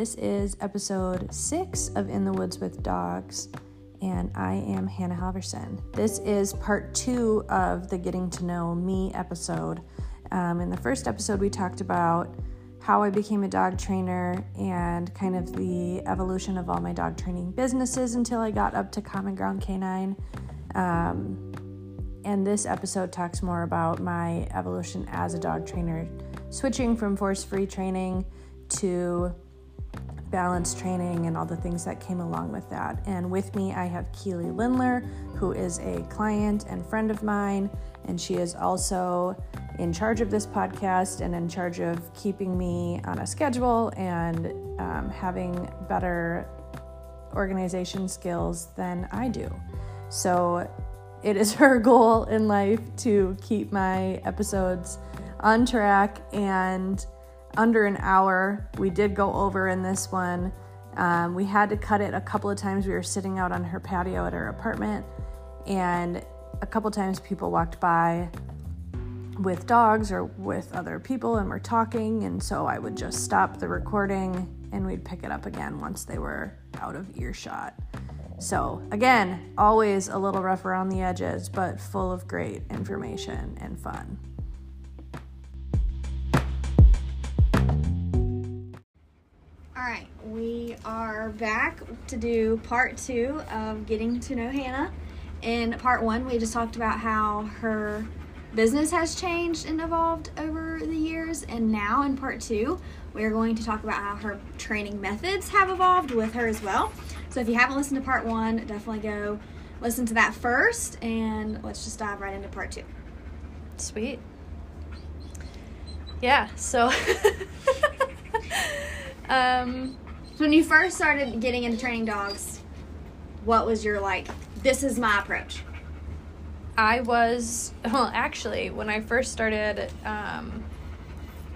This is episode six of In the Woods with Dogs, and I am Hannah Halverson. This is part two of the Getting to Know Me episode. Um, in the first episode, we talked about how I became a dog trainer and kind of the evolution of all my dog training businesses until I got up to Common Ground Canine. Um, and this episode talks more about my evolution as a dog trainer, switching from force free training to balance training and all the things that came along with that. And with me, I have Keely Lindler, who is a client and friend of mine, and she is also in charge of this podcast and in charge of keeping me on a schedule and um, having better organization skills than I do. So it is her goal in life to keep my episodes on track and under an hour. We did go over in this one. Um, we had to cut it a couple of times. We were sitting out on her patio at her apartment, and a couple times people walked by with dogs or with other people and we're talking. And so I would just stop the recording and we'd pick it up again once they were out of earshot. So, again, always a little rough around the edges, but full of great information and fun. All right, we are back to do part two of getting to know Hannah. In part one, we just talked about how her business has changed and evolved over the years, and now in part two, we are going to talk about how her training methods have evolved with her as well. So if you haven't listened to part one, definitely go listen to that first, and let's just dive right into part two. Sweet. Yeah, so Um, so when you first started getting into training dogs, what was your like? This is my approach. I was well, actually, when I first started, um,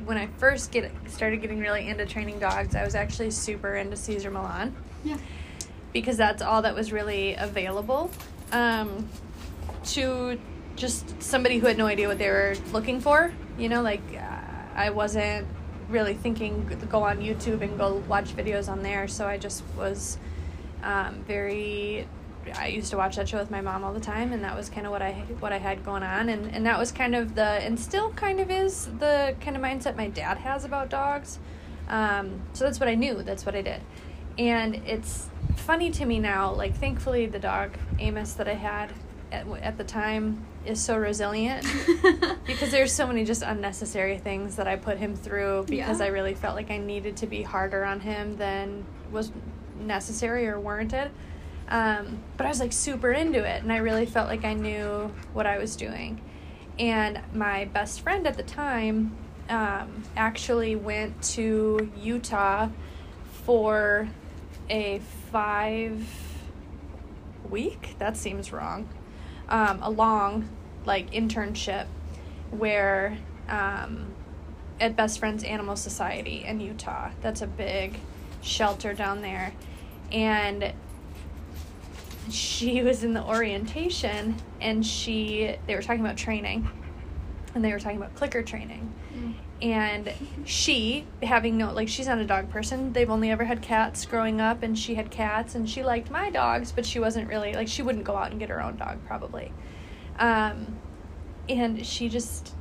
when I first get started getting really into training dogs, I was actually super into Cesar Millan. Yeah. Because that's all that was really available um, to just somebody who had no idea what they were looking for. You know, like uh, I wasn't really thinking go on YouTube and go watch videos on there. So I just was um, very. I used to watch that show with my mom all the time, and that was kind of what I what I had going on, and and that was kind of the and still kind of is the kind of mindset my dad has about dogs. Um, so that's what I knew. That's what I did, and it's funny to me now. Like thankfully, the dog Amos that I had at, at the time is so resilient because there's so many just unnecessary things that I put him through because Yeah. I really felt like I needed to be harder on him than was necessary or warranted. Um, but I was like super into it and I really felt like I knew what I was doing. And my best friend at the time um, actually went to Utah for a five week, that seems wrong, um, a long like internship where um, at Best Friends Animal Society in Utah. That's a big shelter down there. And she was in the orientation and she they were talking about training and they were talking about clicker training and she having no like she's not a dog person. They've only ever had cats growing up and she had cats and she liked my dogs but she wasn't really like she wouldn't go out and get her own dog probably. Um, and she just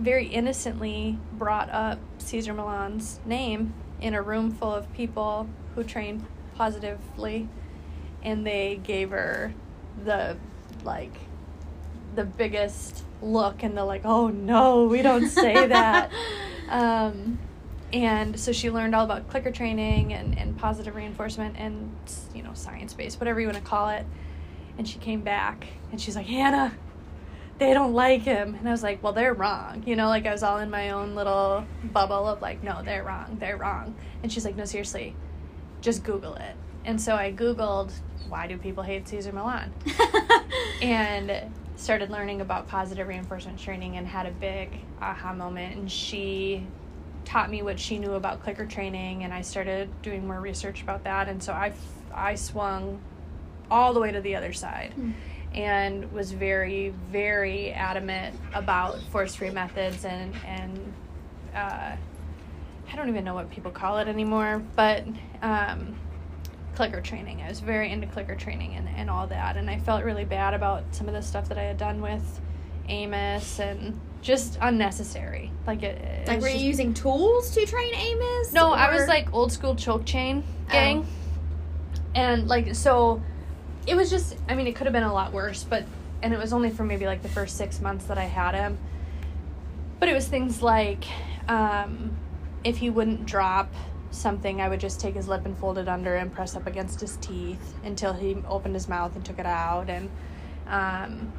very innocently brought up Cesar Millan's name in a room full of people who train positively and they gave her the like the biggest look and they're like oh no we don't say that. Um, and so she learned all about clicker training and, and positive reinforcement and you know science based whatever you want to call it. And she came back and she's like hannah they don't like him. And i was like well they're wrong you know like i was all in my own little bubble of like no they're wrong they're wrong. And she's like no seriously just google it. And so i googled why do people hate Cesar Millan? And started learning about positive reinforcement training and had a big aha moment. And she taught me what she knew about clicker training and I started doing more research about that. And so I I swung all the way to the other side and was very very adamant about force free methods and and uh, I don't even know what people call it anymore, but um, clicker training. I was very into clicker training and, and all that. And I felt really bad about some of the stuff that I had done with Amos and just unnecessary. Like it. it Like, were just- you using tools to train Amos? No, I was like old school choke chain Oh. gang. And like so it was just I mean it could have been a lot worse, but and it was only for maybe like the first 6 months that I had him. But it was things like um if he wouldn't drop something, I would just take his lip and fold it under and press up against his teeth until he opened his mouth and took it out. And um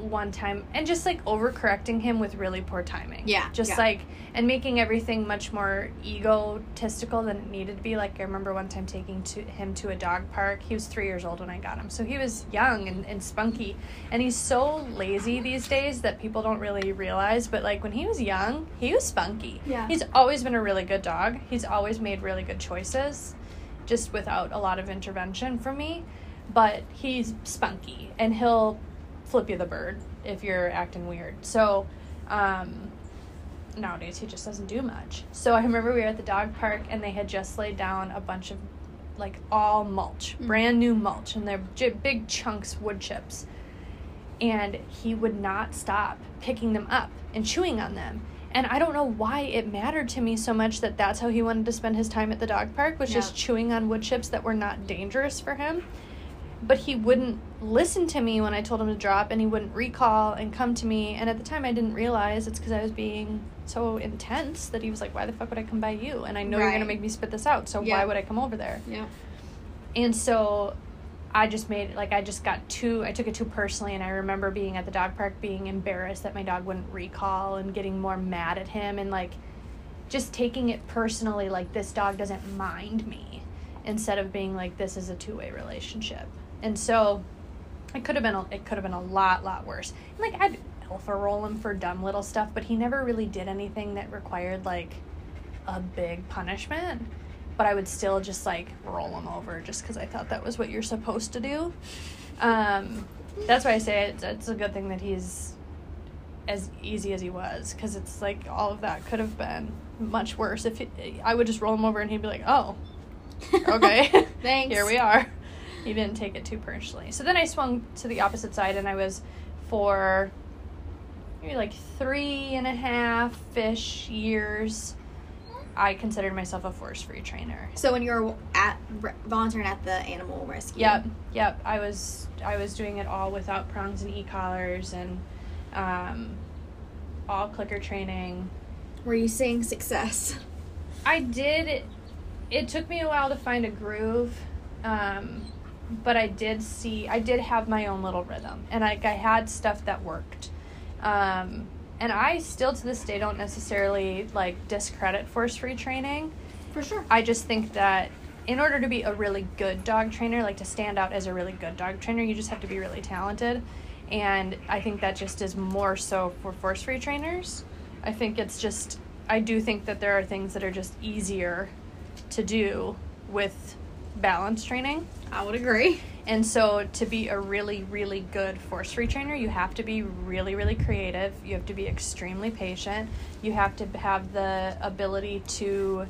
one time and just like overcorrecting him with really poor timing. Yeah, Just yeah. like and making everything much more egotistical than it needed to be. Like I remember one time taking to him to a dog park. He was three years old when I got him. So he was young and, and spunky. And he's so lazy these days that people don't really realize. But like when he was young, he was spunky. Yeah. He's always been a really good dog. He's always made really good choices, just without a lot of intervention from me. But he's spunky and he'll flip you the bird if you're acting weird. So, um, nowadays he just doesn't do much. So I remember we were at the dog park and they had just laid down a bunch of like all mulch, brand new mulch, and they're j- big chunks wood chips. And he would not stop picking them up and chewing on them. And I don't know why it mattered to me so much that that's how he wanted to spend his time at the dog park was just Yeah. chewing on wood chips that were not dangerous for him but he wouldn't listen to me when I told him to drop, and he wouldn't recall and come to me. And at the time, I didn't realize it's because I was being so intense that he was like, "Why the fuck would I come by you?" And I know you're gonna make me spit this out, so Yeah. why would I come over there? Yeah. And so I just made like I just got too I took it too personally and I remember being at the dog park being embarrassed that my dog wouldn't recall and getting more mad at him and like just taking it personally like this dog doesn't mind me instead of being like this is a two-way relationship. And so it could have been a, it could have been a lot lot worse. And like I'd alpha roll him for dumb little stuff, but he never really did anything that required like a big punishment. But I would still just like roll him over just because I thought that was what you're supposed to do. Um, that's why I say it's, it's a good thing that he's as easy as he was because it's like all of that could have been much worse if he, I would just roll him over and he'd be like, oh, okay, Thanks. here we are. He didn't take it too personally. So then I swung to the opposite side and I was for maybe like three and a half ish years. I considered myself a force free trainer. So when you were at re- volunteering at the animal rescue. Yep, yep. I was I was doing it all without prongs and e collars and um, all clicker training. Were you seeing success? I did. It took me a while to find a groove, um, but I did see. I did have my own little rhythm, and I, I had stuff that worked. Um, and I still to this day don't necessarily like discredit force free training. For sure. I just think that in order to be a really good dog trainer, like to stand out as a really good dog trainer, you just have to be really talented. And I think that just is more so for force free trainers. I think it's just, I do think that there are things that are just easier to do with balance training. I would agree. And so, to be a really, really good force free trainer, you have to be really, really creative. You have to be extremely patient. You have to have the ability to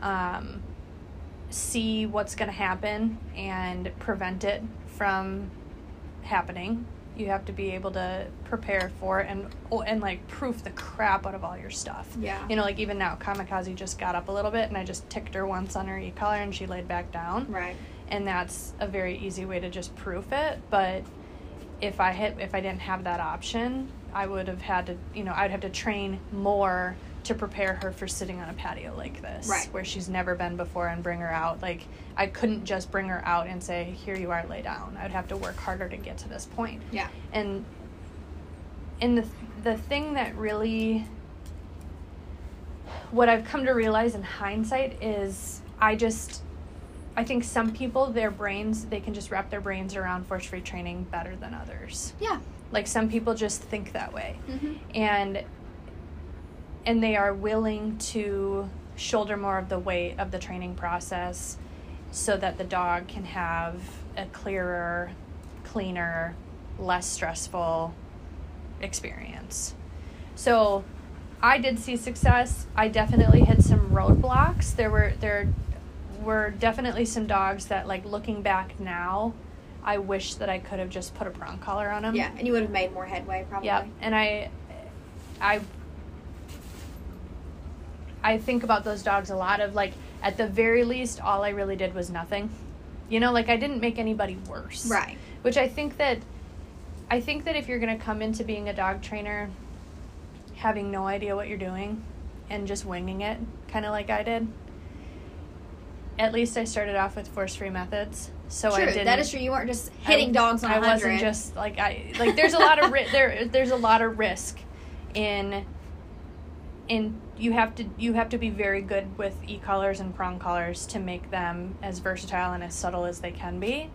um, see what's going to happen and prevent it from happening. You have to be able to prepare for it and oh, and like proof the crap out of all your stuff. Yeah. You know, like even now, Kamikaze just got up a little bit, and I just ticked her once on her e collar, and she laid back down Right. and that's a very easy way to just proof it but if i hit if i didn't have that option i would have had to you know i'd have to train more to prepare her for sitting on a patio like this Right. where she's never been before and bring her out like i couldn't just bring her out and say here you are lay down i'd have to work harder to get to this point Yeah. and and the the thing that really what I've come to realize in hindsight is I just I think some people their brains they can just wrap their brains around force free training better than others. Yeah. Like some people just think that way. Mm-hmm. And and they are willing to shoulder more of the weight of the training process so that the dog can have a clearer, cleaner, less stressful experience. So I did see success. I definitely hit some roadblocks. There were there were definitely some dogs that like looking back now, I wish that I could have just put a prong collar on them. Yeah, and you would have made more headway probably. Yeah, and I, I, I think about those dogs a lot. Of like, at the very least, all I really did was nothing. You know, like I didn't make anybody worse. Right. Which I think that, I think that if you're gonna come into being a dog trainer, having no idea what you're doing, and just winging it, kind of like I did. At least I started off with force-free methods, so I didn't. that is true. You weren't just hitting I, dogs on I a wasn't just like I like. There's a lot of ri- there. There's a lot of risk in in you have to you have to be very good with e collars and prong collars to make them as versatile and as subtle as they can be.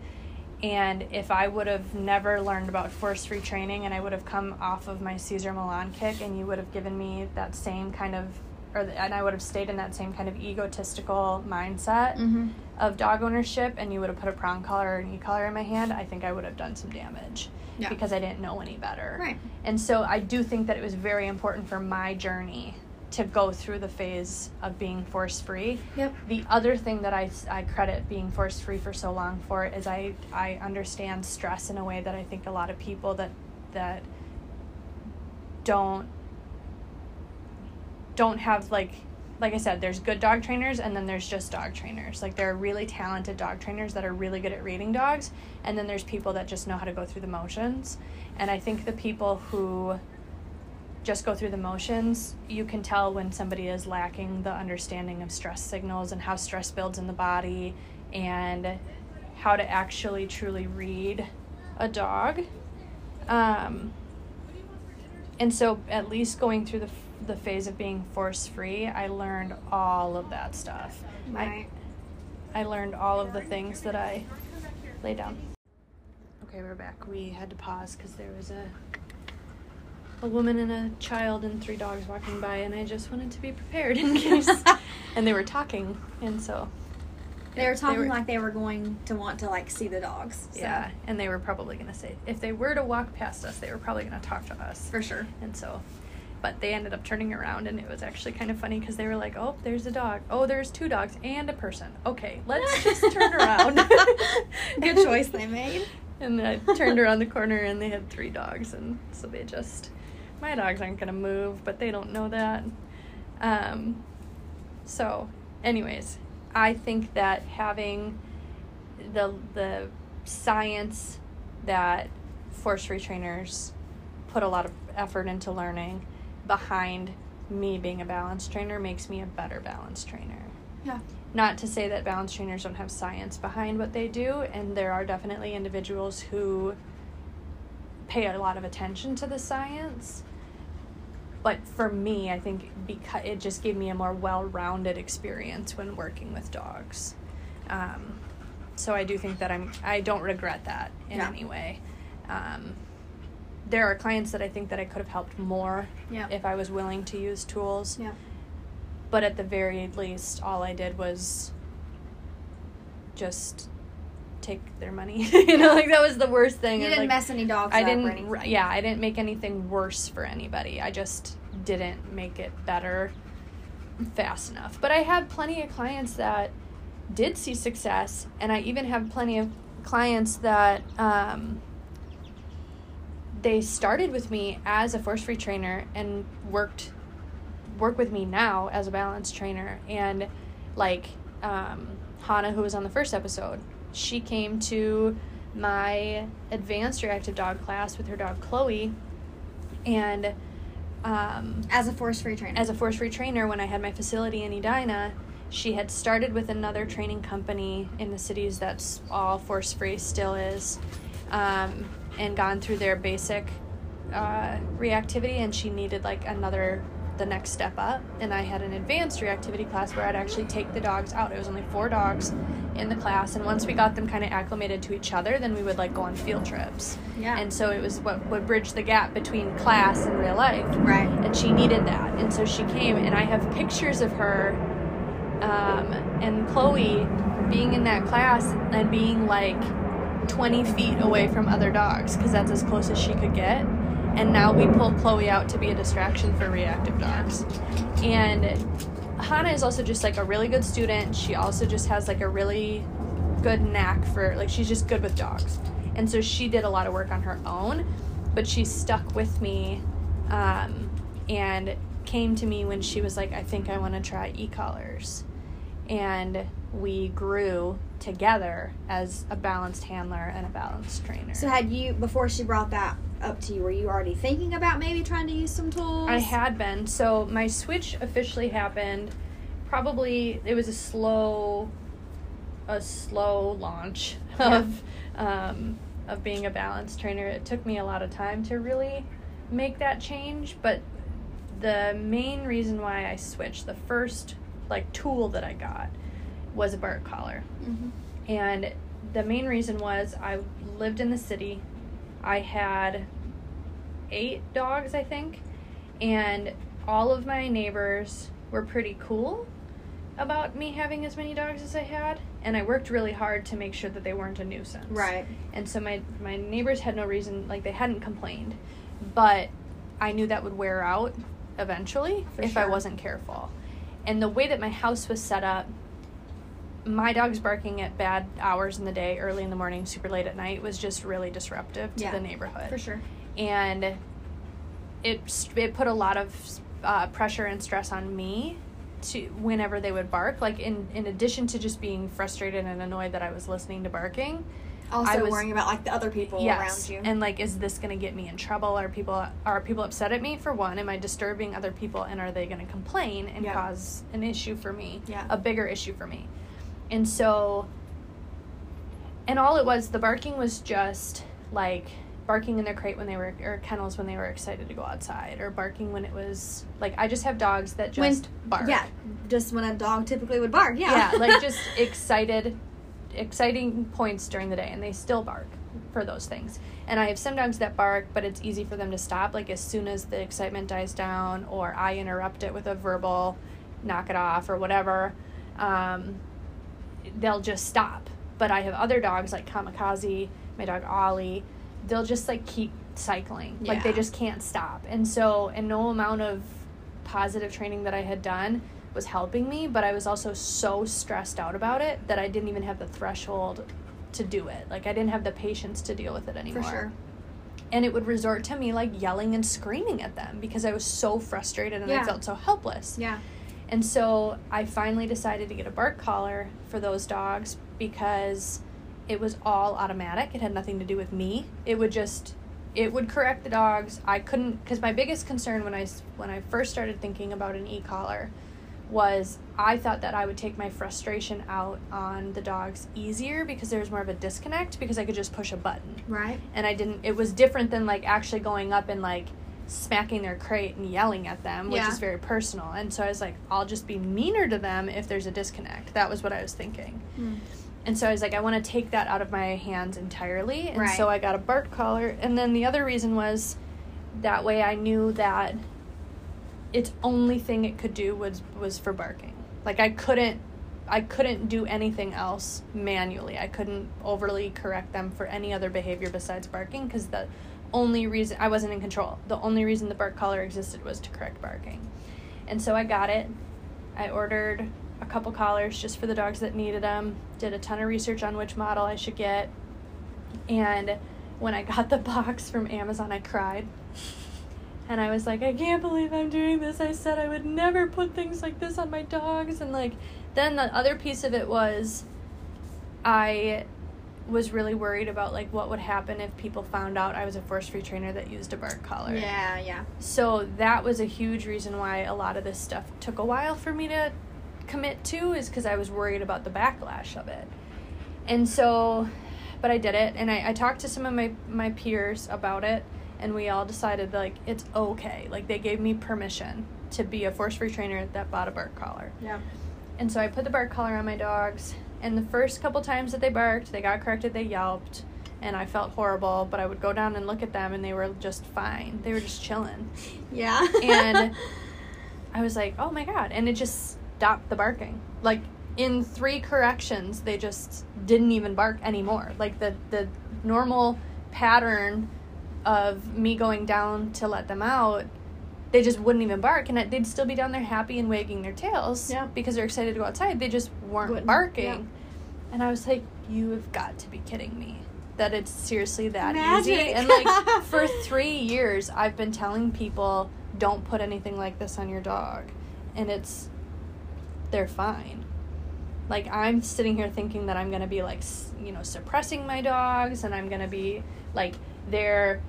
And if I would have never learned about force free training and I would have come off of my Cesar Millan kick and you would have given me that same kind of or and I would have stayed in that same kind of egotistical mindset Mm-hmm. of dog ownership and you would have put a prong collar or an e-collar in my hand, I think I would have done some damage Yeah. because I didn't know any better. Right. And so I do think that it was very important for my journey to go through the phase of being force free. Yep. The other thing that I, I credit being force free for so long for is I, I understand stress in a way that I think a lot of people that that don't don't have like like I said, there's good dog trainers and then there's just dog trainers. Like there are really talented dog trainers that are really good at reading dogs, and then there's people that just know how to go through the motions. And I think the people who just go through the motions, you can tell when somebody is lacking the understanding of stress signals and how stress builds in the body and how to actually truly read a dog. Um, and so, at least going through the, the phase of being force free, I learned all of that stuff. Right. I, I learned all of the things that I laid down. Okay, we're back. We had to pause because there was a a woman and a child and three dogs walking by, and I just wanted to be prepared in case. and they were talking, and so They were talking were- like they were going to want to like see the dogs. So, yeah, and they were probably gonna say if they were to walk past us, they were probably gonna talk to us. For sure. And so, but they ended up turning around, and it was actually kind of funny because they were like, "Oh, there's a dog. Oh, there's two dogs and a person. Okay, let's just turn around." Good choice they made. And I turned around the corner, and they had three dogs, and so they just, my dogs aren't gonna move, but they don't know that. Um, so, anyways, I think that having the the science that force free trainers put a lot of effort into learning behind me being a balance trainer makes me a better balance trainer. Yeah. Not to say that balance trainers don't have science behind what they do, and there are definitely individuals who pay a lot of attention to the science. But for me, I think because it just gave me a more well-rounded experience when working with dogs. Um, so I do think that I'm I don't regret that in Yeah. any way. Um, there are clients that I think that I could have helped more Yeah. if I was willing to use tools Yeah. but at the very least all i did was just take their money you know like that was the worst thing You didn't like, mess any dogs i up didn't or anything. r- yeah i didn't make anything worse for anybody i just didn't make it better fast enough but i had plenty of clients that did see success and i even have plenty of clients that um, they started with me as a force free trainer and worked work with me now as a balance trainer and like um, hannah who was on the first episode she came to my advanced reactive dog class with her dog chloe and um, As a force free trainer. as a force free trainer when I had my facility in Edina, she had started with another training company in the cities that's all force free, still is, um, and gone through their basic uh, reactivity, and she needed like another, the next step up. And I had an advanced reactivity class where I'd actually take the dogs out. It was only four dogs in the class, and once we got them kind of acclimated to each other, then we would like go on field trips. Yeah. And so it was what would bridge the gap between class and real life right. and she needed that and so she came and i have pictures of her um, and chloe being in that class and being like 20 feet away from other dogs because that's as close as she could get and now we pull Chloe out to be a distraction for reactive dogs. And Hannah is also just like a really good student. She also just has like a really good knack for like she's just good with dogs. And so she did a lot of work on her own, but she stuck with me um, and came to me when she was like, I think I want to try e collars. And we grew together as a balanced handler and a balanced trainer. So had you before she brought that up to you, were you already thinking about maybe trying to use some tools? I had been. So my switch officially happened probably it was a slow a slow launch Yeah. of um, of being a balance trainer. It took me a lot of time to really make that change, but the main reason why I switched, the first like tool that I got was a bark collar. Mhm. And the main reason was I lived in the city. I had eight dogs, I think, and all of my neighbors were pretty cool about me having as many dogs as I had, and I worked really hard to make sure that they weren't a nuisance. Right. And so my my neighbors had no reason like they hadn't complained, but I knew that would wear out eventually For if I wasn't careful. And the way that my house was set up, my dogs barking at bad hours in the day, early in the morning, super late at night was just really disruptive to Yeah, the neighborhood For sure. and it it put a lot of uh, pressure and stress on me to whenever they would bark like in in addition to just being frustrated and annoyed that I was listening to barking Also I was- worrying about like the other people yes around you. and like is this going to get me in trouble are people are people upset at me for one am I disturbing other people and are they going to complain and Yeah. cause an issue for me Yeah. a bigger issue for me and so and all it was the barking was just like barking in their crate when they were or kennels when they were excited to go outside or barking when it was like i just have dogs that When- just bark Yeah, just when a dog typically would bark. Yeah. yeah like just excited exciting points during the day and they still bark for those things. And i have some dogs that bark but it's easy for them to stop like as soon as the excitement dies down or i interrupt it with a verbal knock it off or whatever um, they'll just stop. But i have other dogs like kamikaze my dog ollie they'll just like keep cycling. Like they just can't stop. And so and no amount of positive training that i had done was helping me but i was also so stressed out about it that i didn't even have the threshold to do it like i didn't have the patience to deal with it anymore. for sure. and it would resort to me like yelling and screaming at them because i was so frustrated and i felt so helpless Yeah. and so I finally decided to get a bark collar for those dogs because it was all automatic. It had nothing to do with me. It would just it would correct the dogs. I couldn't cuz my biggest concern when I when I first started thinking about an e-collar was I thought that I would take my frustration out on the dogs easier because there was more of a disconnect because I could just push a button Right. and I didn't. It was different than like actually going up and like smacking their crate and yelling at them, which Yeah. is very personal. And so I was like, I'll just be meaner to them if there's a disconnect. That was what I was thinking. Mm. And so I was like, I want to take that out of my hands entirely. And Right. so I got a bark collar. And then the other reason was that way I knew that its only thing it could do was was for barking. Like I couldn't I couldn't do anything else manually. I couldn't overly correct them for any other behavior besides barking because the only reason I wasn't in control. The only reason the bark collar existed was to correct barking. And so I got it. I ordered a couple collars just for the dogs that needed them. Did a ton of research on which model I should get. And when I got the box from Amazon, I cried. And I was like, I can't believe I'm doing this. I said I would never put things like this on my dogs. And like, then the other piece of it was I was really worried about like what would happen if people found out I was a force free trainer that used a bark collar. Yeah. Yeah. So that was a huge reason why a lot of this stuff took a while for me to commit to is because I was worried about the backlash of it. And so, but I did it, and I, I talked to some of my, my peers about it, and we all decided like it's okay. Like they gave me permission to be a force free trainer that bought a bark collar. Yeah. And so I put the bark collar on my dogs, and the first couple times that they barked, they got corrected, they yelped, and I felt horrible, but I would go down and look at them, and they were just fine. They were just chilling. Yeah. And I was like, oh my god. And it just stopped the barking. Like, in three corrections, they just didn't even bark anymore. Like, the, the normal pattern of me going down to let them out, they just wouldn't even bark, and they'd still be down there happy and wagging their tails Yeah. because they're excited to go outside. They just weren't Wouldn't, barking, yeah. and I was like, "You have got to be kidding me." That it's seriously that Magic. easy, and like for three years, I've been telling people don't put anything like this on your dog, and it's they're fine. Like I'm sitting here thinking that I'm gonna be like you know suppressing my dogs, and I'm gonna be like their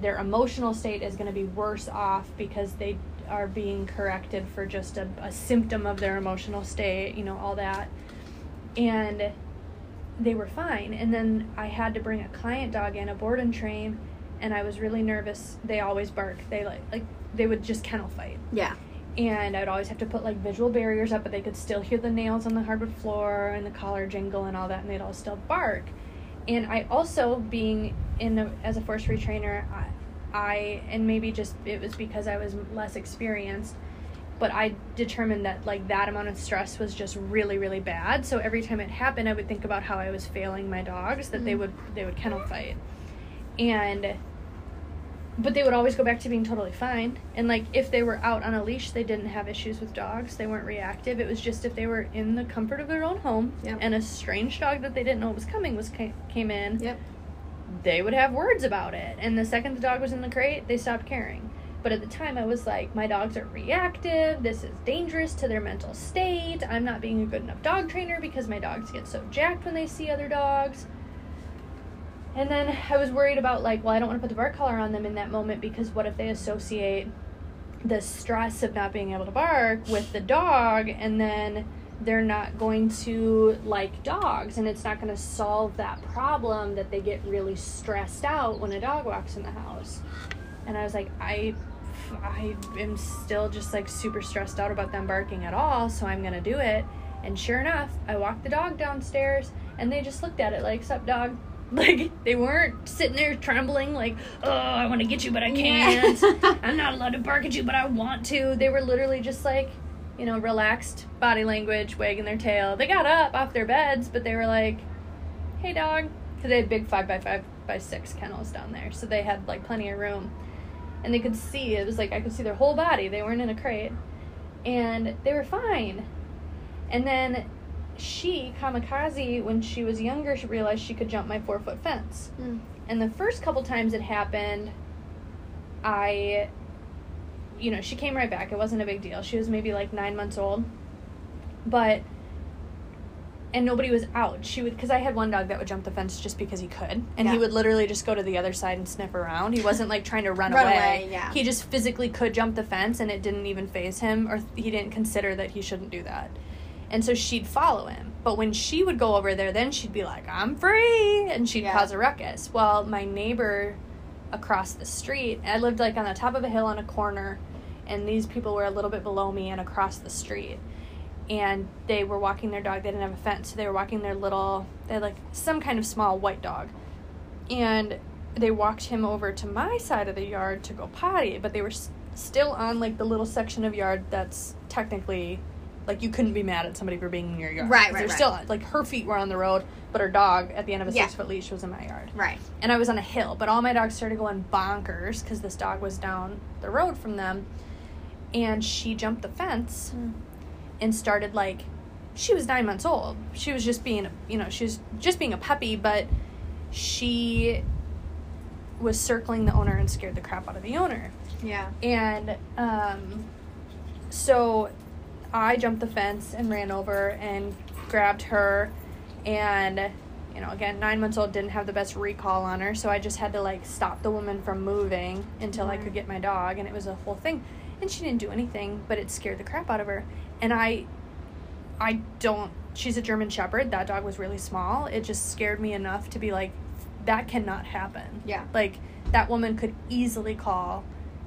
their emotional state is gonna be worse off because they are being corrected for just a, a symptom of their emotional state, you know, all that, and they were fine. And then I had to bring a client dog in, a board and train, and I was really nervous. They always bark. They like like they would just kennel fight Yeah. and I'd always have to put like visual barriers up, but they could still hear the nails on the hardwood floor and the collar jingle and all that, and they'd all still bark. And I also, being in a, as a force free trainer, I, I and maybe just it was because I was less experienced, but I determined that like that amount of stress was just really really bad. So every time it happened, I would think about how I was failing my dogs that they Mhm. would they would kennel fight, and but they would always go back to being totally fine. And like if they were out on a leash, they didn't have issues with dogs. They weren't reactive. It was just if they were in the comfort of their own home Yep. and a strange dog that they didn't know was coming was came in, Yep. they would have words about it. And the second the dog was in the crate, they stopped caring. But at the time, I was like, my dogs are reactive. This is dangerous to their mental state. I'm not being a good enough dog trainer because my dogs get so jacked when they see other dogs. And then I was worried about like, well, I don't want to put the bark collar on them in that moment because what if they associate the stress of not being able to bark with the dog and then they're not going to like dogs and it's not going to solve that problem that they get really stressed out when a dog walks in the house. And I was like, I I am still just like super stressed out about them barking at all, so I'm going to do it. And sure enough, I walked the dog downstairs and they just looked at it like, "Sup, dog?" Like they weren't sitting there trembling like, "Oh, I want to get you but I can't. I'm not allowed to bark at you but I want to." They were literally just like, you know, relaxed body language, wagging their tail. They got up off their beds, but they were like, "Hey, dog," because they had big five by five by six kennels down there, so they had like plenty of room, and they could see. It was like I could see their whole body. They weren't in a crate, and they were fine. And then she, Kamikaze, when she was younger, she realized she could jump my four foot fence. Mm. And the first couple times it happened, I, you know, she came right back. It wasn't a big deal. She was maybe like nine months old. But, and nobody was out. She would, because I had one dog that would jump the fence just because he could. And he would literally just go to the other side and sniff around. He wasn't like trying to run, Run away. away, yeah. He just physically could jump the fence and it didn't even phase him or he didn't consider that he shouldn't do that. And so she'd follow him. But when she would go over there, then she'd be like, I'm free. And she'd Yeah. cause a ruckus. Well, my neighbor across the street, I lived like on the top of a hill on a corner, and these people were a little bit below me and across the street. And they were walking their dog. They didn't have a fence. So they were walking their little, they had like some kind of small white dog. And they walked him over to my side of the yard to go potty, but they were s- still on like the little section of yard that's technically like you couldn't be mad at somebody for being in your yard. Right, right, They're right. still like her feet were on the road, but her dog at the end of a Yeah. six foot leash was in my yard. Right. And I was on a hill, but all my dogs started going bonkers because this dog was down the road from them. And she jumped the fence Mm. and started like, she was nine months old. She was just being, you know, she was just being a puppy, but she was circling the owner and scared the crap out of the owner. Yeah. And um, so I jumped the fence and ran over and grabbed her. And, you know, again, nine months old, didn't have the best recall on her. So I just had to, like, stop the woman from moving until I could mm-hmm. get my dog. And it was a whole thing. And she didn't do anything, but it scared the crap out of her. And I, I don't, she's a German Shepherd. That dog was really small. It just scared me enough to be like, that cannot happen. Yeah. Like, that woman could easily call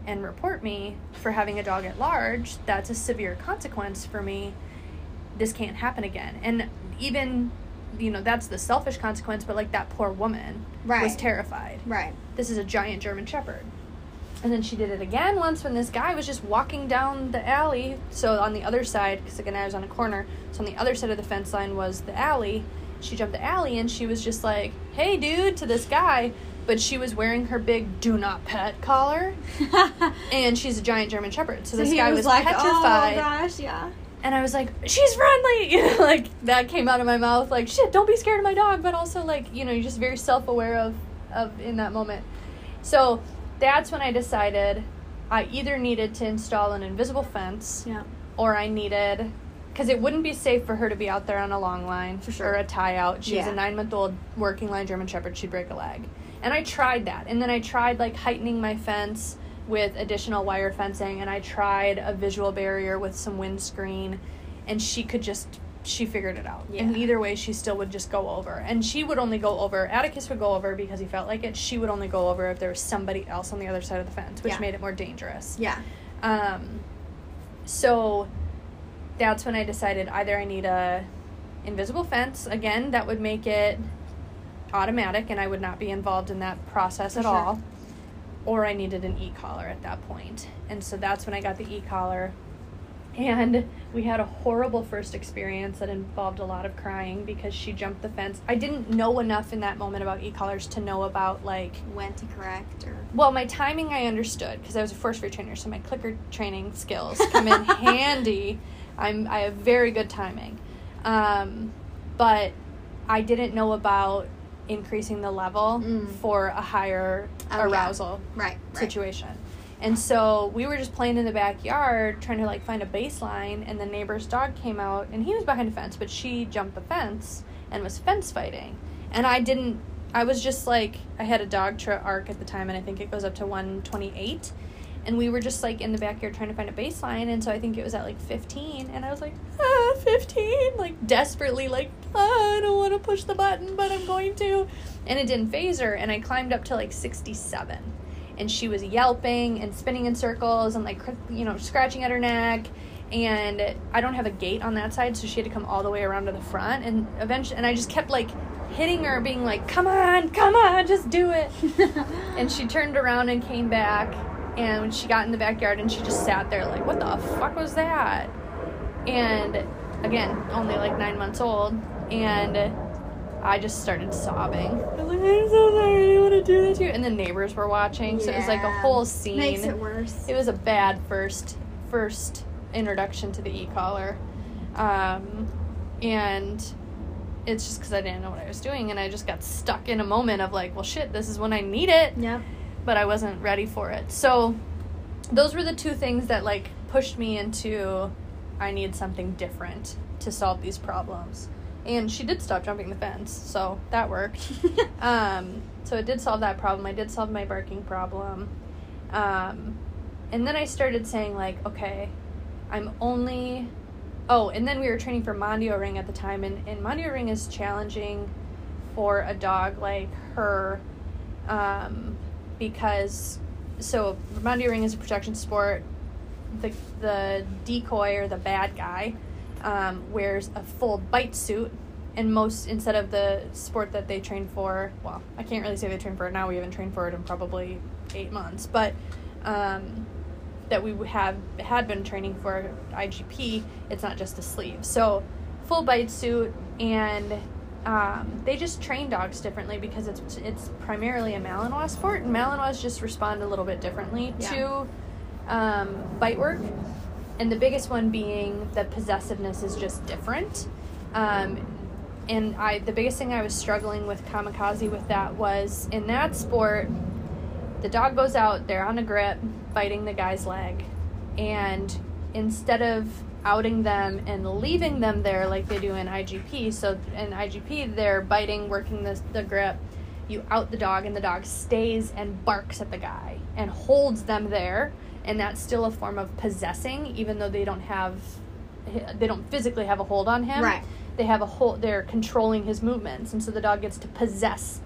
and report me for having a dog at large. That's a severe consequence for me. This can't happen again. And even, you know, that's the selfish consequence, but like that poor woman was terrified. Right. This is a giant German Shepherd. And then she did it again once when this guy was just walking down the alley. So on the other side, because again I was on a corner, so on the other side of the fence line was the alley. She jumped the alley and she was just like, "Hey, dude!" to this guy, but she was wearing her big "Do Not Pet" collar, and she's a giant German Shepherd. So, So this guy was, was, like, oh, petrified. oh my gosh, yeah. and I was like, "She's friendly," you know, like that came out of my mouth. Like, shit, don't be scared of my dog, but also like, you know, you're just very self aware of of in that moment. So that's when I decided I either needed to install an invisible fence Yeah. or I needed because it wouldn't be safe for her to be out there on a long line sure. or a tie out. She's Yeah. a nine month old working line German Shepherd. She'd break a leg, and I tried that, and then I tried like heightening my fence with additional wire fencing, and I tried a visual barrier with some windscreen, and she could just she figured it out. Yeah. And either way, she still would just go over, and she would only go over. Atticus would go over because he felt like it. She would only go over if there was somebody else on the other side of the fence, which Yeah. made it more dangerous. Yeah. Um, so that's when I decided either I need a invisible fence again that would make it automatic and I would not be involved in that process For at sure. all, or I needed an e-collar at that point. And so that's when I got the e-collar. And we had a horrible first experience that involved a lot of crying because she jumped the fence. I didn't know enough in that moment about e-collars to know about like When to correct or well, my timing I understood because I was a force free trainer, so my clicker training skills come in handy. I'm I have very good timing, um, but I didn't know about increasing the level Mm. for a higher Oh, arousal right, right. situation. And so we were just playing in the backyard trying to like find a baseline and the neighbor's dog came out and he was behind a fence, but she jumped the fence and was fence fighting. And I didn't I was just like I had a Dogtra ARC at the time and I think it goes up to 128 and we were just like in the backyard trying to find a baseline and so I think it was at like 15 and I was like ah 15 like desperately like ah, I don't want to push the button but I'm going to. And it didn't phase her and I climbed up to like 67 and she was yelping and spinning in circles and like you know scratching at her neck and I don't have a gate on that side so she had to come all the way around to the front and eventually and I just kept like hitting her being like come on come on just do it. And she turned around and came back and she got in the backyard and she just sat there like what the fuck was that? And again only like nine months old. And i just started sobbing. I was like i'm so sorry. I didn't want to do that to you. And the neighbors were watching. So it was like a whole scene. Makes it worse. it was a bad first first introduction to the e-collar. Um, and it's just because i didn't know what i was doing. And i just got stuck in a moment of like well shit this is when i need it. Yep. But i wasn't ready for it so those were the two things that like pushed me into i need something different to solve these problems and she did stop jumping the fence so that worked um, so it did solve that problem. I did solve my barking problem. Um, and then I started saying, like, okay, I'm only. Oh, and then we were training for Mondio Ring at the time, and, and Mondio Ring is challenging for a dog like her um, because. So, Mondio Ring is a protection sport. The, the decoy or the bad guy um, wears a full bite suit and most instead of the sport that they train for well i can't really say they train for it now we haven't trained for it in probably eight months but um, that we have had been training for igp it's not just a sleeve so full bite suit and um, they just train dogs differently because it's it's primarily a malinois sport and malinois just respond a little bit differently Yeah. to um, bite work. And the biggest one being the possessiveness is just different. Um, and I the biggest thing I was struggling with kamikaze with that was in that sport, the dog goes out, they're on a grip, biting the guy's leg, and instead of outing them and leaving them there like they do in IGP, so in IGP they're biting, working the the grip, you out the dog and the dog stays and barks at the guy and holds them there, and that's still a form of possessing, even though they don't have they don't physically have a hold on him. Right. they have a hold. they're controlling his movements. And so the dog gets to possess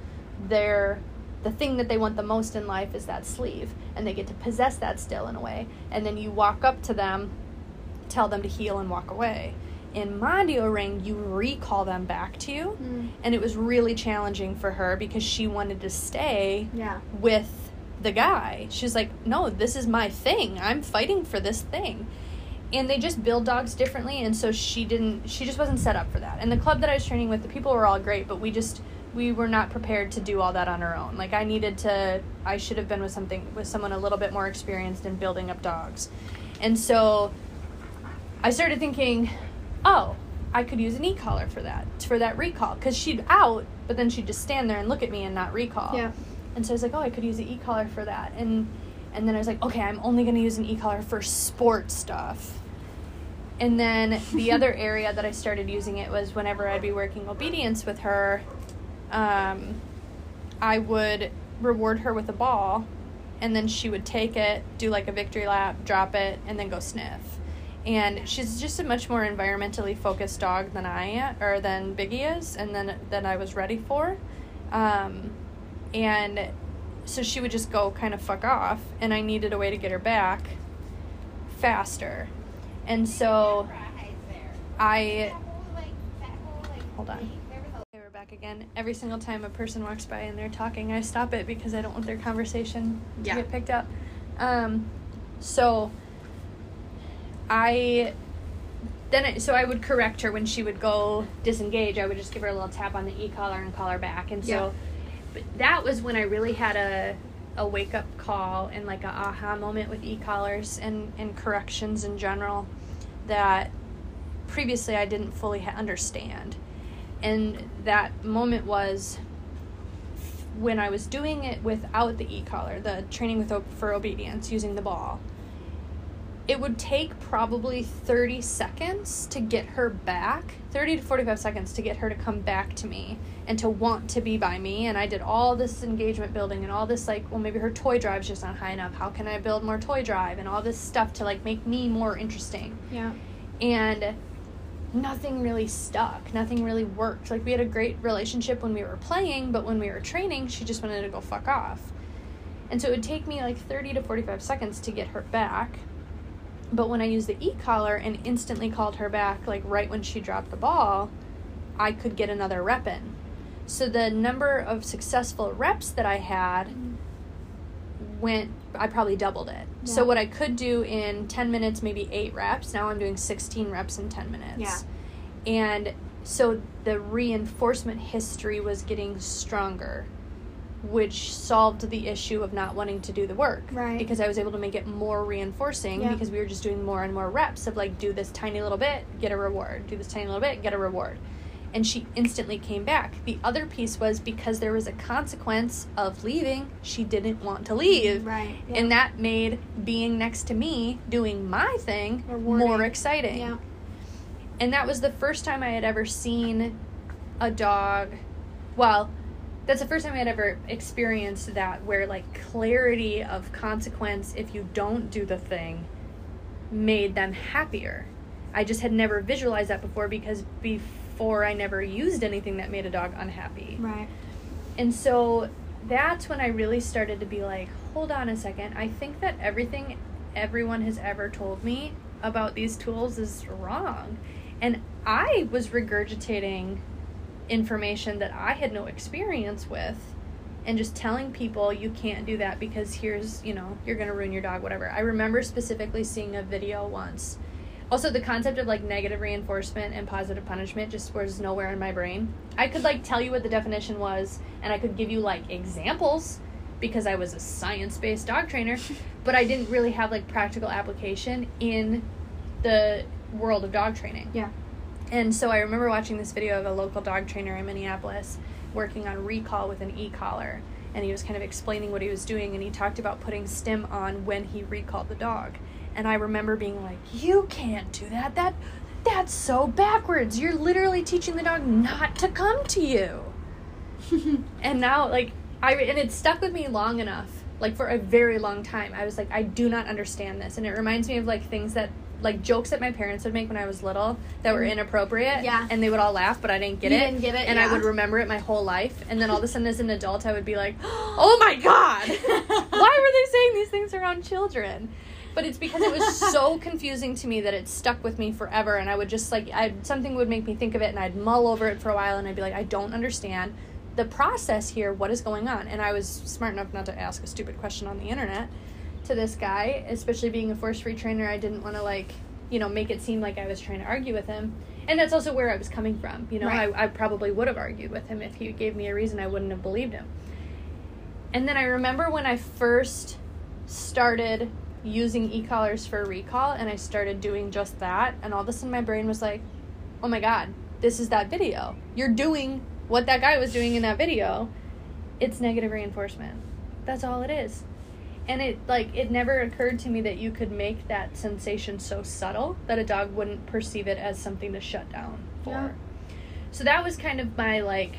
their the thing that they want the most in life is that sleeve. And they get to possess that still in a way. And then you walk up to them tell them to heel and walk away in Mondio ring you recall them back to you Mm. and it was really challenging for her because she wanted to stay Yeah. with the guy. She's like, no, this is my thing. I'm fighting for this thing. And they just build dogs differently, and so she didn't. She just wasn't set up for that. And the club that I was training with, the people were all great, but we just we were not prepared to do all that on our own. Like I needed to I should have been with something with someone a little bit more experienced in building up dogs. And so I started thinking, "Oh, I could use an e-collar for that, for that recall cuz she'd out, but then she'd just stand there and look at me and not recall." Yeah. And so I was like, "Oh, I could use an e-collar for that." And and then I was like, "Okay, I'm only going to use an e-collar for sport stuff." And then the other area that I started using it was whenever I'd be working obedience with her, um, I would reward her with a ball, and then she would take it, do like a victory lap, drop it, and then go sniff. And she's just a much more environmentally focused dog than I am, or than Biggie is, and then than I was ready for. Um, and so she would just go kind of fuck off, and I needed a way to get her back faster. And so I hold on. Okay, we're back again. Every single time a person walks by and they're talking, I stop it because I don't want their conversation to Yeah. get picked up. Um, so I then I, so I would correct her when she would go disengage. I would just give her a little tap on the e collar and call her back. And so Yeah. but that was when I really had a a wake up call and like a aha moment with e collars and and corrections in general that previously I didn't fully ha- understand. And that moment was when I was doing it without the e collar, the training with for obedience using the ball. It would take probably 30 seconds to get her back, 30 to 45 seconds to get her to come back to me and to want to be by me. And I did all this engagement building and all this, like, well, maybe her toy drive's just not high enough. How can I build more toy drive? And all this stuff to, like, make me more interesting Yeah. and nothing really stuck nothing really worked like we had a great relationship when we were playing but when we were training she just wanted to go fuck off and so it would take me like 30 to 45 seconds to get her back but when i used the e-collar and instantly called her back like right when she dropped the ball i could get another rep in so the number of successful reps that i had went I probably doubled it. So what I could do in 10 minutes, maybe 8 reps, now I'm doing 16 reps in 10 minutes. Yeah. And so the reinforcement history was getting stronger, which solved the issue of not wanting to do the work. Right. Because I was able to make it more reinforcing Yeah. because we were just doing more and more reps of like do this tiny little bit, get a reward. Do this tiny little bit, get a reward. And she instantly came back. The other piece was because there was a consequence of leaving, she didn't want to leave. Right. Yeah. And that made being next to me doing my thing Rewarding. more exciting. Yeah. And that was the first time I had ever seen a dog. Well, that's the first time I had ever experienced that where like clarity of consequence if you don't do the thing made them happier. I just had never visualized that before because before I never used anything that made a dog unhappy. Right. And so that's when I really started to be like, hold on a second. I think that everything everyone has ever told me about these tools is wrong. And I was regurgitating information that I had no experience with and just telling people you can't do that because here's, you know, you're going to ruin your dog, whatever. I remember specifically seeing a video once. Also, the concept of like negative reinforcement and positive punishment just was nowhere in my brain. I could like tell you what the definition was and I could give you like examples because I was a science based dog trainer, but I didn't really have like practical application in the world of dog training. Yeah. And so I remember watching this video of a local dog trainer in Minneapolis working on recall with an e-collar. And he was kind of explaining what he was doing, and he talked about putting stim on when he recalled the dog. And I remember being like, "You can't do that. That that's so backwards. You're literally teaching the dog not to come to you." and now, like, I and it stuck with me long enough, like for a very long time. I was like, I do not understand this, and it reminds me of like things that like jokes that my parents would make when I was little that were inappropriate. Mm. Yeah. And they would all laugh, but I didn't get You it. didn't get it, And I would remember it my whole life. And then all of a sudden, as an adult, I would be like, oh my God, why were they saying these things around children? But it's because it was so confusing to me that it stuck with me forever. And I would just like, I something would make me think of it, and I'd mull over it for a while, and I'd be like, I don't understand the process here. What is going on? And I was smart enough not to ask a stupid question on the internet to this guy, especially being a force free trainer. I didn't want to like, you know, make it seem like I was trying to argue with him. and that's also where I was coming from. You know, Right. I, I probably would have argued with him if he gave me a reason. I wouldn't have believed him. And then I remember when I first started using e-collars for recall, and I started doing just that, and all of a sudden my brain was like, "Oh my god, this is that video. You're doing what that guy was doing in that video. It's negative reinforcement. That's all it is." And it like it never occurred to me that you could make that sensation so subtle that a dog wouldn't perceive it as something to shut down for. Yeah. So that was kind of my like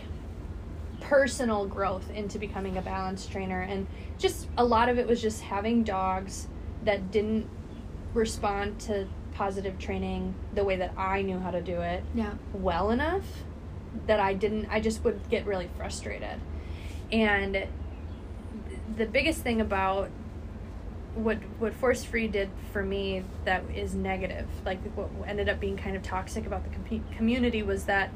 personal growth into becoming a balance trainer and just a lot of it was just having dogs that didn't respond to positive training the way that I knew how to do it Yeah. well enough that I didn't I just would get really frustrated. And the biggest thing about what what force free did for me that is negative, like what ended up being kind of toxic about the com- community was that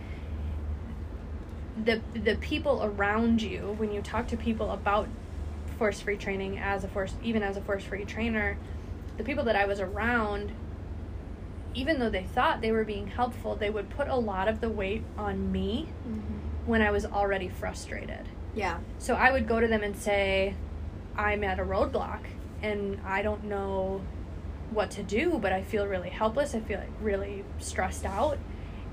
the the people around you when you talk to people about force free training as a force even as a force free trainer, the people that I was around even though they thought they were being helpful, they would put a lot of the weight on me Mm-hmm. when I was already frustrated. Yeah. So I would go to them and say, I'm at a roadblock and I don't know what to do, but I feel really helpless. I feel like really stressed out.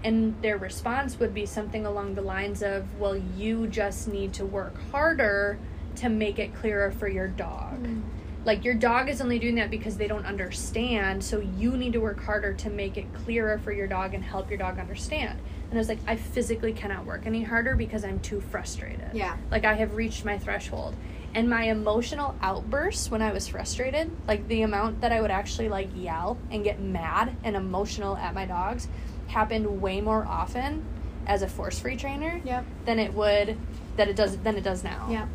And their response would be something along the lines of, Well, you just need to work harder to make it clearer for your dog. Mm. Like, your dog is only doing that because they don't understand, so you need to work harder to make it clearer for your dog and help your dog understand. And I was like, I physically cannot work any harder because I'm too frustrated. Yeah. Like I have reached my threshold. And my emotional outbursts when I was frustrated, like the amount that I would actually like yell and get mad and emotional at my dogs, happened way more often as a force free trainer Yep. than it would that it does than it does now. Yeah.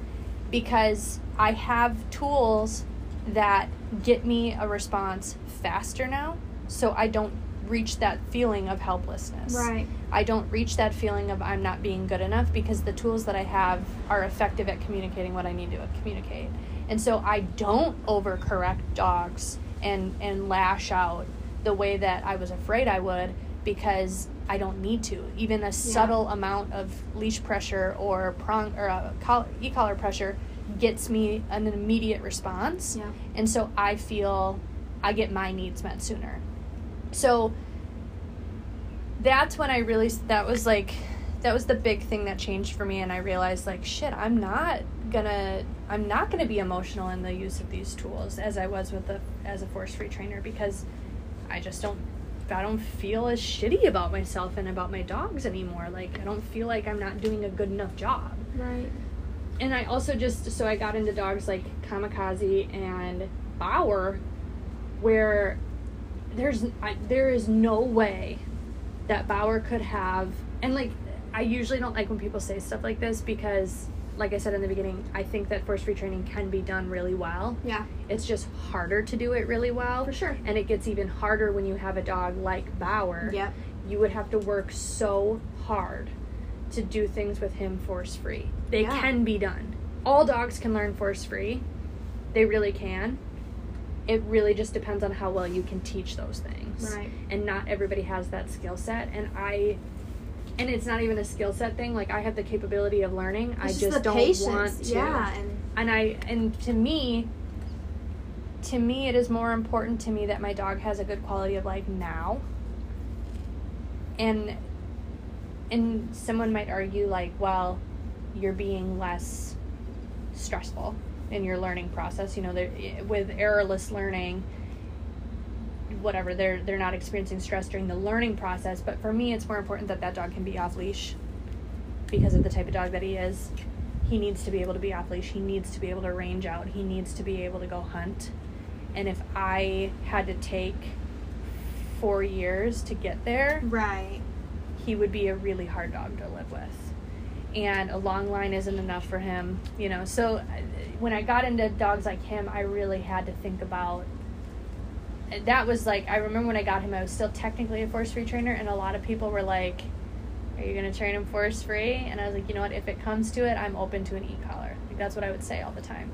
Because I have tools that get me a response faster now, so I don't reach that feeling of helplessness. Right. I don't reach that feeling of I'm not being good enough because the tools that I have are effective at communicating what I need to communicate. And so I don't overcorrect dogs and and lash out the way that I was afraid I would because I don't need to. Even a subtle amount of leash pressure or prong or uh, coll- e-collar pressure gets me an immediate response. Yeah. And so I feel I get my needs met sooner. So that's when I really that was like that was the big thing that changed for me and I realized like shit I'm not gonna I'm not gonna be emotional in the use of these tools as I was with the as a force free trainer because I just don't I don't feel as shitty about myself and about my dogs anymore like I don't feel like I'm not doing a good enough job Right. and I also just so I got into dogs like Kamikaze and Bauer, where there's I, there is no way that Bauer could have and like I usually don't like when people say stuff like this because like I said in the beginning, I think that force free training can be done really well. Yeah. It's just harder to do it really well. For sure. And it gets even harder when you have a dog like Bauer Yep. you would have to work so hard to do things with him force free. They Yeah. can be done. All dogs can learn force free. They really can. It really just depends on how well you can teach those things. Right. And not everybody has that skill set. And I, and it's not even a skill set thing. Like I have the capability of learning. I It's just don't patience. want to Yeah. And and I and to me to me it is more important to me that my dog has a good quality of life now and and someone might argue like well you're being less stressful in your learning process you know there- eh, with errorless learning whatever they're they're not experiencing stress during the learning process but for me it's more important that that dog can be off leash because of the type of dog that he is. He needs to be able to be off leash. He needs to be able to range out. He needs to be able to go hunt. And if i had to take four years to get there right. he would be a really hard dog to live with and a long line isn't enough for him you know. So uh, when i got into dogs like him i really had to think about that was like i remember when i got him i was still technically a force free trainer and a lot of people were like are you going to train him force free? And i was like you know what? If it comes to it i'm open to an e-collar. Like that's what i would say all the time.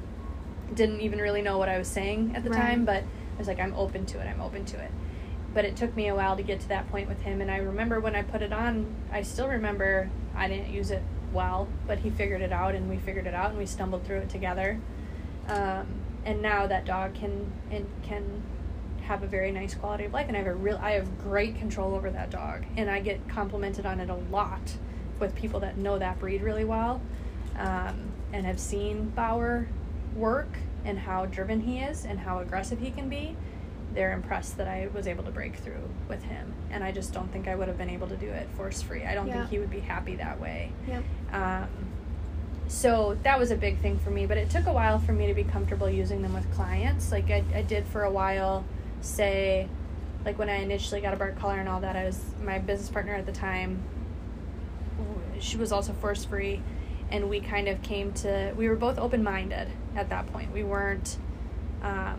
Didn't even really know what i was saying at the Right. time but i was like i'm open to it i'm open to it. But it took me a while to get to that point with him. And I remember when I put it on, I still remember I didn't use it well, but he figured it out, and we figured it out, and we stumbled through it together. Um, and now that dog can and can have a very nice quality of life, and I have a real I have great control over that dog, and I get complimented on it a lot with people that know that breed really well, um, and have seen Bauer work and how driven he is and how aggressive he can be they're impressed that I was able to break through with him. And I just don't think I would have been able to do it force free. I don't Yeah. think he would be happy that way. Yep. Um, so that was a big thing for me, but it took a while for me to be comfortable using them with clients. Like I, I did for a while say, like when I initially got a bark collar and all that, I was my business partner at the time. She was also force free, and we kind of came to. We were both open minded at that point. We weren't um,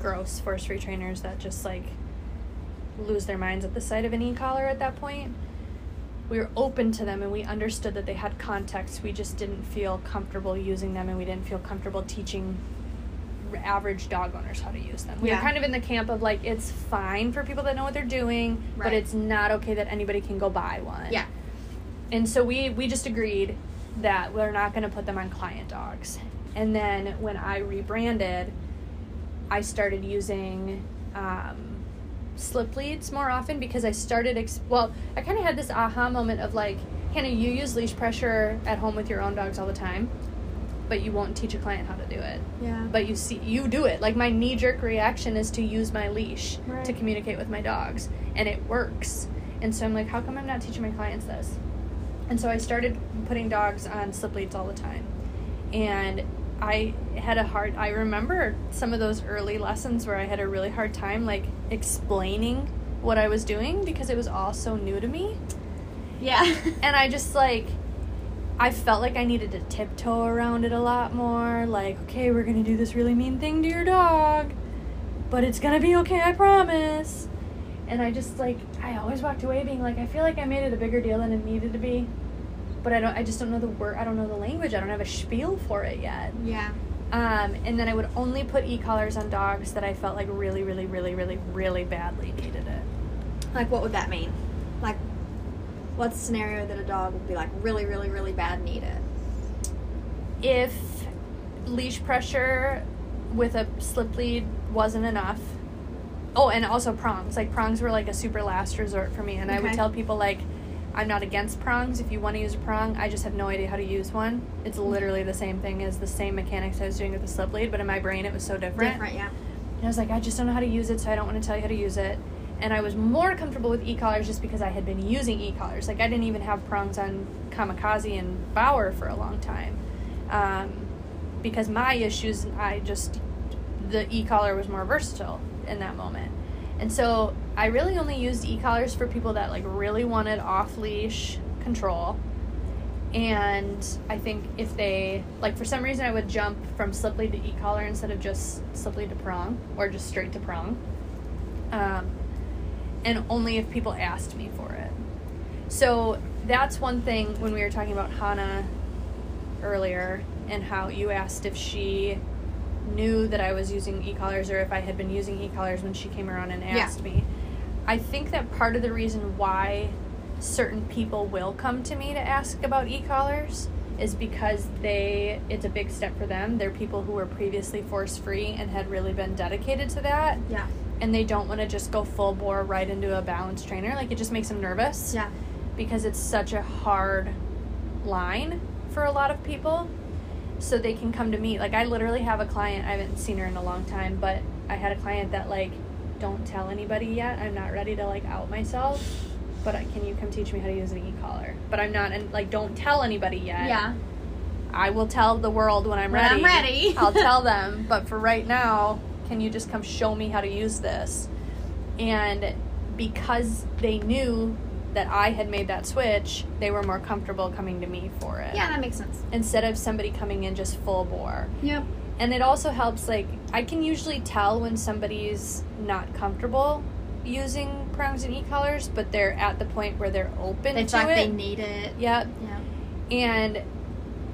force free trainers that just like lose their minds at the sight of an e collar at that point we were open to them and we understood that they had context. We just didn't feel comfortable using them and we didn't feel comfortable teaching average dog owners how to use them. We Yeah. were kind of in the camp of like it's fine for people that know what they're doing, but it's not okay that anybody can go buy one. Yeah. And so we we just agreed that we're not going to put them on client dogs. And then when I rebranded, I started using um, slip leads more often because I started. Ex- well, I kind of had this aha moment of like, Hannah, you use leash pressure at home with your own dogs all the time, but you won't teach a client how to do it. Yeah. But you see, you do it. Like my knee jerk reaction is to use my leash Right. to communicate with my dogs, and it works. And so I'm like, how come I'm not teaching my clients this? And so I started putting dogs on slip leads all the time. And I had a hard I remember some of those early lessons where I had a really hard time like explaining what I was doing because it was all so new to me. yeah. And I just like I felt like I needed to tiptoe around it a lot more. Like, okay, we're gonna do this really mean thing to your dog, but it's gonna be okay, I promise. And I just like I always walked away being like, I feel like I made it a bigger deal than it needed to be. But I don't I just don't know the word I don't know the language. I don't have a spiel for it yet. yeah. Um, and then I would only put e-collars on dogs that I felt like really, really, really, really, really badly needed it. Like, what would that mean? Like, what's the scenario that a dog would be like really, really, really bad need it? if leash pressure with a slip lead wasn't enough oh and also prongs like prongs were like a super last resort for me and i would tell people like i'm not against prongs. If you want to use a prong i just have no idea how to use one. It's literally the same thing as the same mechanics i was doing with the slip lead but in my brain it was so different, Different, yeah. and i was like i just don't know how to use it so i don't want to tell you how to use it. And i was more comfortable with e-collars just because i had been using e-collars. Like i didn't even have prongs on kamikaze and bauer for a long time. Um, because my issues i just the e-collar was more versatile in that moment and so i really only used e-collars for people that like really wanted off leash control. And i think if they like for some reason i would jump from slip lead to e-collar instead of just slip lead to prong or just straight to prong. Um, and only if people asked me for it. So that's one thing when we were talking about Hannah earlier and how you asked if she knew that I was using e-collars or if I had been using e-collars when she came around and Yeah. asked me. I think that part of the reason why certain people will come to me to ask about e-collars is because they it's a big step for them. They're people who were previously force free and had really been dedicated to that Yeah. and they don't want to just go full bore right into a balance trainer. Like it just makes them nervous Yeah. because it's such a hard line for a lot of people. So they can come to me. Like I literally have a client, I haven't seen her in a long time, but I had a client that like don't tell anybody yet. I'm not ready to like out myself. But I, can you come teach me how to use an e-collar? But I'm not and like don't tell anybody yet. Yeah. I will tell the world when I'm When ready. I'm ready. I'll tell them. But for right now, can you just come show me how to use this? And because they knew that I had made that switch, they were more comfortable coming to me for it. Yeah, that makes sense. Instead of somebody coming in just full bore. Yep. And it also helps, like, I can usually tell when somebody's not comfortable using prongs and e-collars, but they're at the point where they're open They to it. they need it. Yep. Yeah. And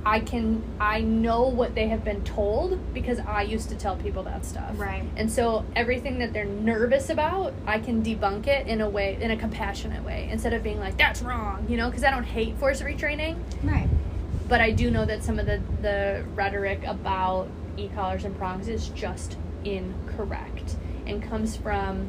I can I know what they have been told because I used to tell people that stuff. Right. And so everything that they're nervous about, I can debunk it in a way in a compassionate way instead of being like that's wrong, you know, because I don't hate force free training, Right. but I do know that some of the the rhetoric about e-collars and prongs is just incorrect and comes from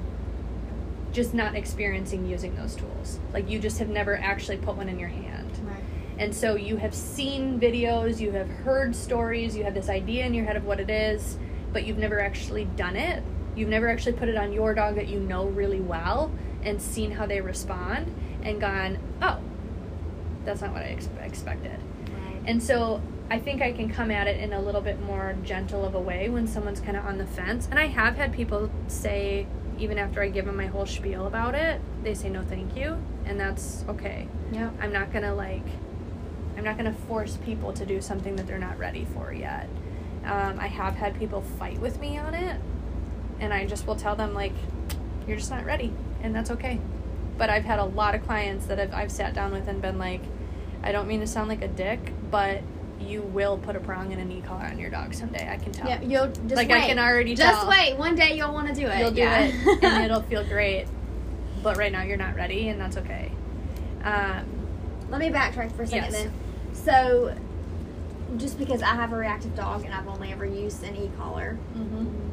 just not experiencing using those tools. Like you just have never actually put one in your hand. Right. And so you have seen videos, you have heard stories, you have this idea in your head of what it is, but you've never actually done it. You've never actually put it on your dog that you know really well and seen how they respond and gone, oh, that's not what I ex- expected. Right. And so I think I can come at it in a little bit more gentle of a way when someone's kind of on the fence. And I have had people say, even after I give them my whole spiel about it, they say no, thank you, and that's okay. Yep. I'm not gonna like, I'm not gonna force people to do something that they're not ready for yet. Um, I have had people fight with me on it, and I just will tell them like, you're just not ready, and that's okay. But I've had a lot of clients that I've, I've sat down with and been like, I don't mean to sound like a dick, but you will put a prong and an e-collar on your dog someday. I can tell. Yeah, you'll just Like, wait. I can already tell. just tell. wait. One day you'll want to do it. You'll do yeah. it, and it'll feel great. But right now you're not ready, and that's okay. Um, Let me backtrack for a second Yes. then. So, just because I have a reactive dog and I've only ever used an e-collar,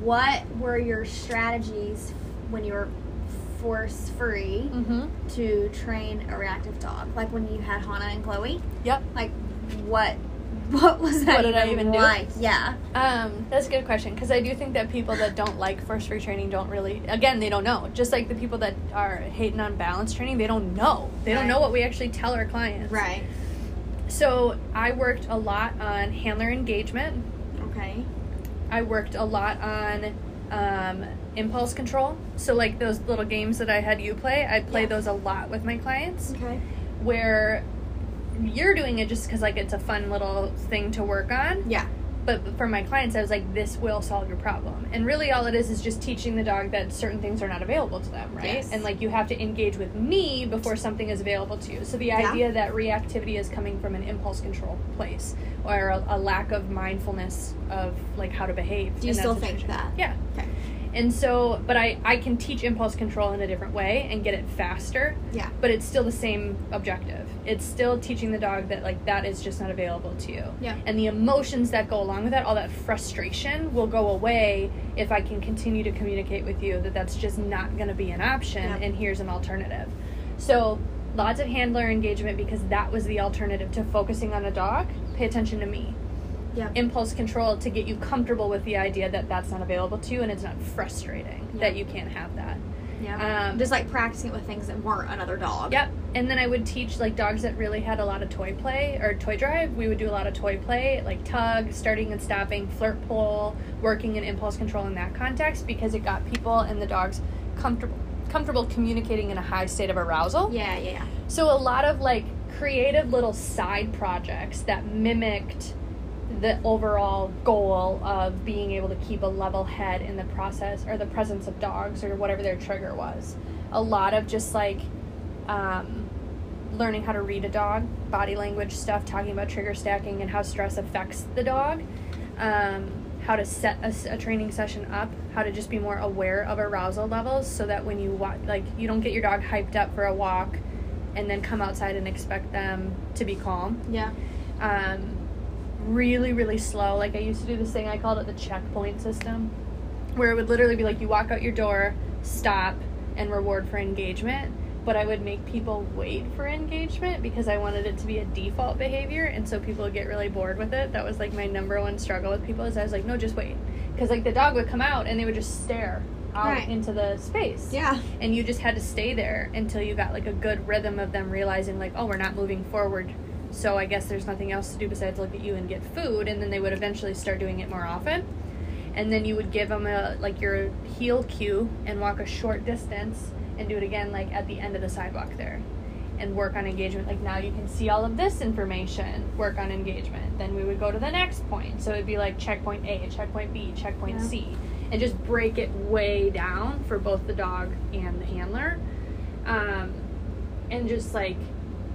what were your strategies when you were force free mm-hmm. to train a reactive dog? Like when you had Hannah and Chloe? Yep. Like what what was that What did I even do? like? Yeah. Um, that's a good question because I do think that people that don't like force free training don't really, again, they don't know. Just like the people that are hating on balance training, they don't know. They don't Right. know what we actually tell our clients. Right. So I worked a lot on handler engagement. Okay. I worked a lot on um, impulse control. So like those little games that I had you play, I play Yeah. those a lot with my clients. Okay. Where you're doing it just because like it's a fun little thing to work on. Yeah. But for my clients i was like this will solve your problem and really all it is is just teaching the dog that certain things are not available to them right Yes. and like you have to engage with me before something is available to you so the Yeah. idea that reactivity is coming from an impulse control place or a, a lack of mindfulness of like how to behave Do you still think that? yeah Okay. And so but i i can teach impulse control in a different way and get it faster Yeah. but it's still the same objective it's still teaching the dog that like that is just not available to you Yeah. and the emotions that go along with that all that frustration will go away if i can continue to communicate with you that that's just not going to be an option Yeah. and here's an alternative so lots of handler engagement because that was the alternative to focusing on a dog pay attention to me Yeah. impulse control to get you comfortable with the idea that that's not available to you and it's not frustrating Yeah. that you can't have that Yeah. Um, just like practicing it with things that weren't another dog. Yep. And then I would teach like dogs that really had a lot of toy play or toy drive. We would do a lot of toy play, like tug, starting and stopping, flirt pole, working in impulse control in that context because it got people and the dogs comfortable comfortable communicating in a high state of arousal. Yeah. Yeah. yeah. So a lot of like creative little side projects that mimicked the overall goal of being able to keep a level head in the process or the presence of dogs or whatever their trigger was. A lot of just like um, learning how to read a dog, body language stuff, talking about trigger stacking and how stress affects the dog. Um, how to set a training session up, how to just be more aware of arousal levels so that when you walk, like you don't get your dog hyped up for a walk and then come outside and expect them to be calm. Yeah. Um, really, really slow. Like I used to do this thing, I called it the checkpoint system, where it would literally be like you walk out your door, stop, and reward for engagement. But I would make people wait for engagement because I wanted it to be a default behavior, and so people would get really bored with it. That was like my number one struggle with people is I was like, no, just wait, because like the dog would come out and they would just stare out Right. into the space Yeah. and you just had to stay there until you got like a good rhythm of them realizing like oh we're not moving forward so i guess there's nothing else to do besides look at you and get food and then they would eventually start doing it more often. And then you would give them a like your heel cue and walk a short distance and do it again like at the end of the sidewalk there. And work on engagement. Like now you can see all of this information. Work on engagement. Then we would go to the next point. So it'd be like checkpoint a checkpoint b checkpoint Yeah. c. And just break it way down for both the dog and the handler. Um, and just like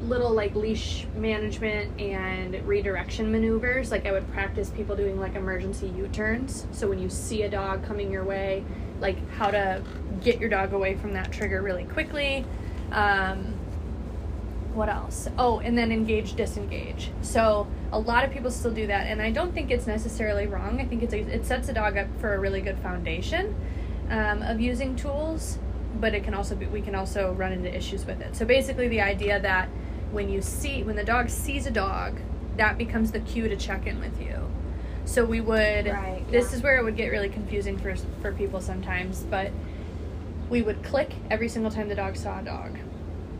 little like leash management and redirection maneuvers. Like I would practice people doing like emergency U-turns. So when you see a dog coming your way, like how to get your dog away from that trigger really quickly. Um, what else? Oh, and then engage, disengage. So a lot of people still do that, and I don't think it's necessarily wrong. I think it's it sets a dog up for a really good foundation um, of using tools, but it can also be we can also run into issues with it. So basically, the idea that when you see when the dog sees a dog, that becomes the cue to check in with you. So we would. Right, This yeah. is where it would get really confusing for for people sometimes, but we would click every single time the dog saw a dog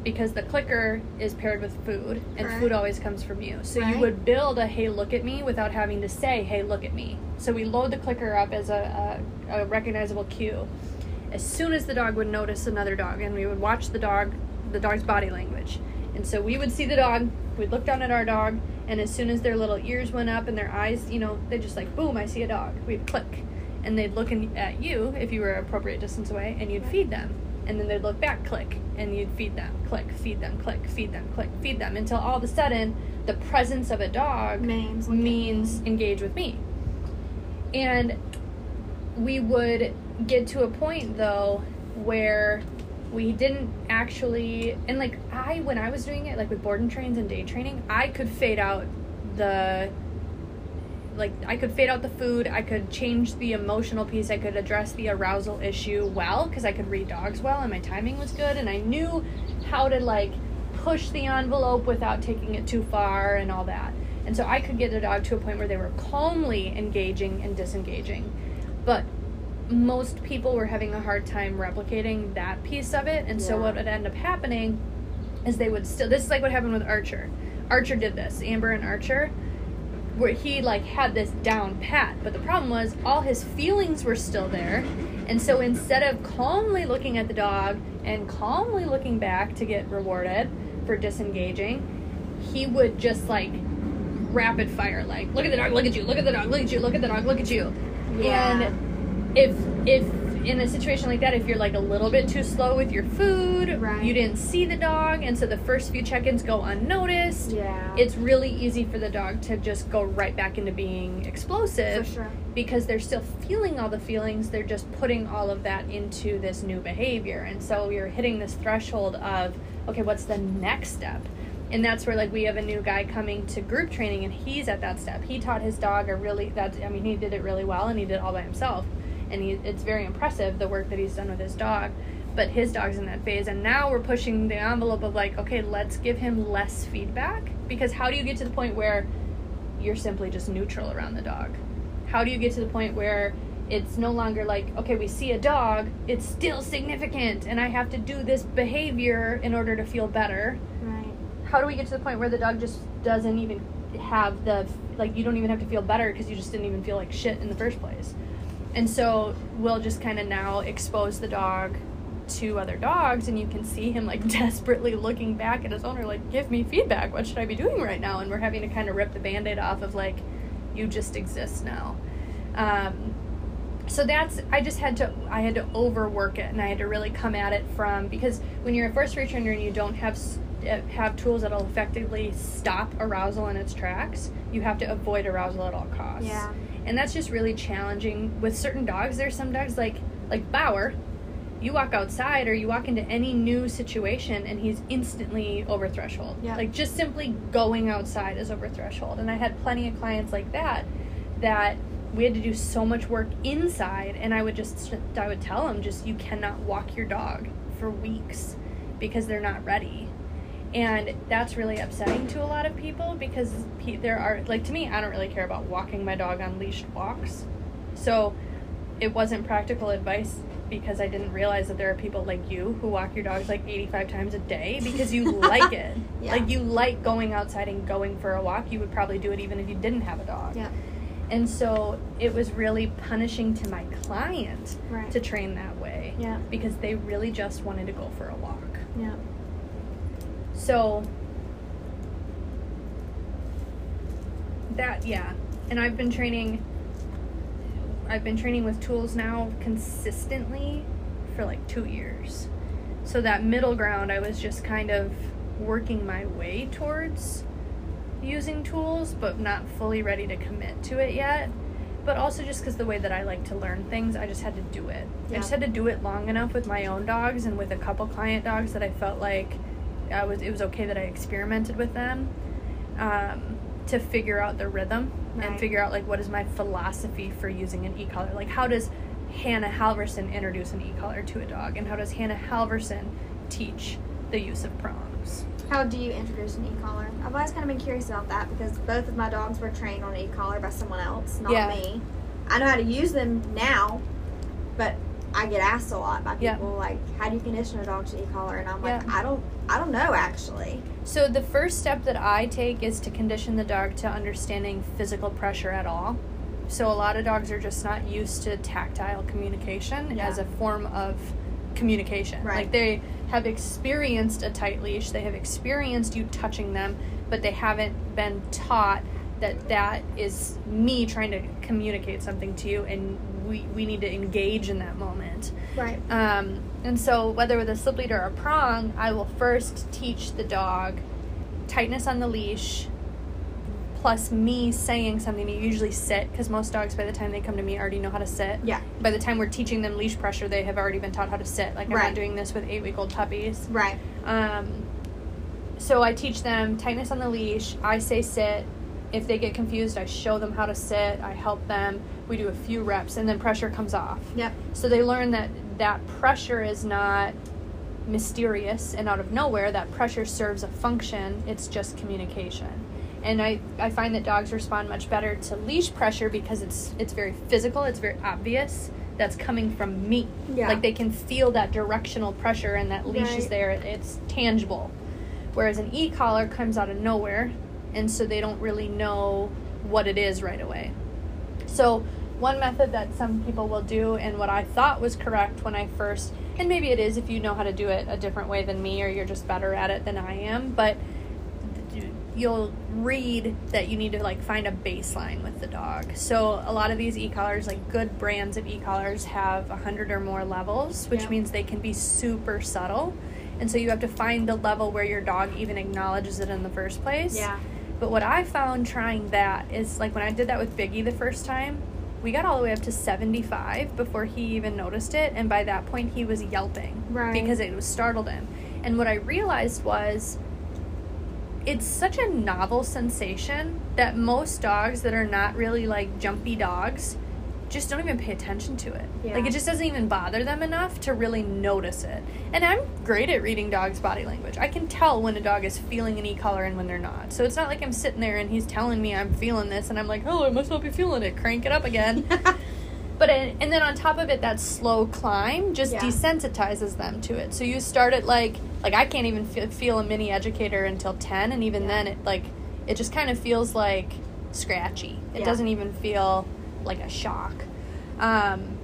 because the clicker is paired with food and Correct. food always comes from you so you would build a hey look at me without having to say hey look at me so we load the clicker up as a, a, a recognizable cue as soon as the dog would notice another dog and we would watch the dog the dog's body language and so we would see the dog we'd look down at our dog and as soon as their little ears went up and their eyes you know they just like boom i see a dog. We'd click. And they'd look in, at you if you were an appropriate distance away and you'd feed them. And then they'd look back click and you'd feed them click feed them click feed them click feed them until all of a sudden the presence of a dog means engage with me. And we would get to a point though where we didn't actually and like i when i was doing it like with board and trains and day training i could fade out the like I could fade out the food, I could change the emotional piece, I could address the arousal issue well because I could read dogs well and my timing was good and I knew how to like push the envelope without taking it too far and all that. And so I could get a dog to a point where they were calmly engaging and disengaging. But most people were having a hard time replicating that piece of it. And so what would end up happening is they would still this is like what happened with Archer. Archer did this, Amber and Archer where he like had this down pat but the problem was all his feelings were still there and so instead of calmly looking at the dog and calmly looking back to get rewarded for disengaging he would just like rapid fire like look at the dog look at you look at the dog look at you look at the dog look at you Yeah. and if if in a situation like that if you're like a little bit too slow with your food Right. you didn't see the dog and so the first few check-ins go unnoticed Yeah. it's really easy for the dog to just go right back into being explosive sure. because they're still feeling all the feelings they're just putting all of that into this new behavior and so you're hitting this threshold of okay what's the next step and that's where like we have a new guy coming to group training and he's at that step he taught his dog a really that i mean he did it really well and he did it all by himself and he, it's very impressive the work that he's done with his dog. But his dog's in that phase and now we're pushing the envelope of like okay let's give him less feedback. Because how do you get to the point where you're simply just neutral around the dog? How do you get to the point where it's no longer like okay we see a dog it's still significant and i have to do this behavior in order to feel better? Right. how do we get to the point where the dog just doesn't even have the like you don't even have to feel better because you just didn't even feel like shit in the first place and so we'll just kind of now expose the dog to other dogs and you can see him like desperately looking back at his owner like give me feedback. What should i be doing right now? And we're having to kind of rip the band-aid off of like you just exist now. Um, so that's i just had to i had to overwork it and i had to really come at it from because when you're a force free trainer and you don't have uh, have tools that'll effectively stop arousal in its tracks you have to avoid arousal at all costs. Yeah. And that's just really challenging with certain dogs. There's some dogs like like bauer. You walk outside or you walk into any new situation and he's instantly over threshold. Yeah. like just simply going outside is over threshold. And i had plenty of clients like that that we had to do so much work inside and i would just i would tell them just you cannot walk your dog for weeks because they're not ready and that's really upsetting to a lot of people because there are like to me i don't really care about walking my dog on leashed walks so it wasn't practical advice because i didn't realize that there are people like you who walk your dogs like 85 times a day because you like it Yeah. like you like going outside and going for a walk you would probably do it even if you didn't have a dog Yeah. and so it was really punishing to my client Right. to train that way Yeah. because they really just wanted to go for a walk Yeah. So that yeah, and I've been training I've been training with tools now consistently for like 2 years. So that middle ground I was just kind of working my way towards using tools, but not fully ready to commit to it yet. But also just because the way that I like to learn things, I just had to do it. I just had to do it long enough with my own dogs and with a couple client dogs that I felt like I was it was okay that I experimented with them um, to figure out the rhythm and figure out like what is my philosophy for using an e-collar. Like how does Hannah Halverson introduce an e-collar to a dog, and how does Hannah Halverson teach the use of prongs? How do you introduce an e-collar? I've always kind of been curious about that because both of my dogs were trained on an e-collar by someone else, not Yeah. me. I know how to use them now, but I get asked a lot by Yeah. people like, "How do you condition a dog to e-collar?" And I'm like, Yeah. "I don't, I don't know actually." So the first step that I take is to condition the dog to understanding physical pressure at all. So a lot of dogs are just not used to tactile communication Yeah. as a form of communication. Right. Like they have experienced a tight leash, they have experienced you touching them, but they haven't been taught that that is me trying to communicate something to you and we, we need to engage in that moment. Right. Um, and so, whether with a slip lead or a prong, I will first teach the dog tightness on the leash, plus me saying something to usually sit, because most dogs, by the time they come to me, already know how to sit. Yeah. By the time we're teaching them leash pressure, they have already been taught how to sit. Like, I'm Right. not doing this with eight week old puppies. Right. Um, so I teach them tightness on the leash. I say sit. If they get confused, I show them how to sit. I help them. We do a few reps, and then pressure comes off. Yep. So they learn that that pressure is not mysterious and out of nowhere. That pressure serves a function. It's just communication. And I, I find that dogs respond much better to leash pressure because it's it's very physical. It's very obvious. That's coming from me. Yeah. Like they can feel that directional pressure and that leash is there. It's tangible. Whereas an e-collar comes out of nowhere, and so they don't really know what it is right away. So, one method that some people will do, and what I thought was correct when I first, and maybe it is if you know how to do it a different way than me or you're just better at it than I am, but you'll read that you need to like find a baseline with the dog. So, a lot of these e collars, like good brands of e collars, have 100 or more levels, which Yeah. means they can be super subtle. And so, you have to find the level where your dog even acknowledges it in the first place. Yeah. But what I found trying that is like when I did that with Biggie the first time, we got all the way up to 75 before he even noticed it. And by that point, he was yelping Right. because it was startled him. And what I realized was it's such a novel sensation that most dogs that are not really like jumpy dogs just don't even pay attention to it. Yeah. Like it just doesn't even bother them enough to really notice it. And I'm great at reading dogs' body language. I can tell when a dog is feeling an e-collar and when they're not. So it's not like I'm sitting there and he's telling me I'm feeling this and I'm like, "Oh, I must not be feeling it. Crank it up again." But it, and then on top of it, that slow climb just Yeah. desensitizes them to it. So you start at like like I can't even fe- feel a mini educator until ten, and even Yeah. then it like it just kind of feels like scratchy. It doesn't even feel like a shock. Um,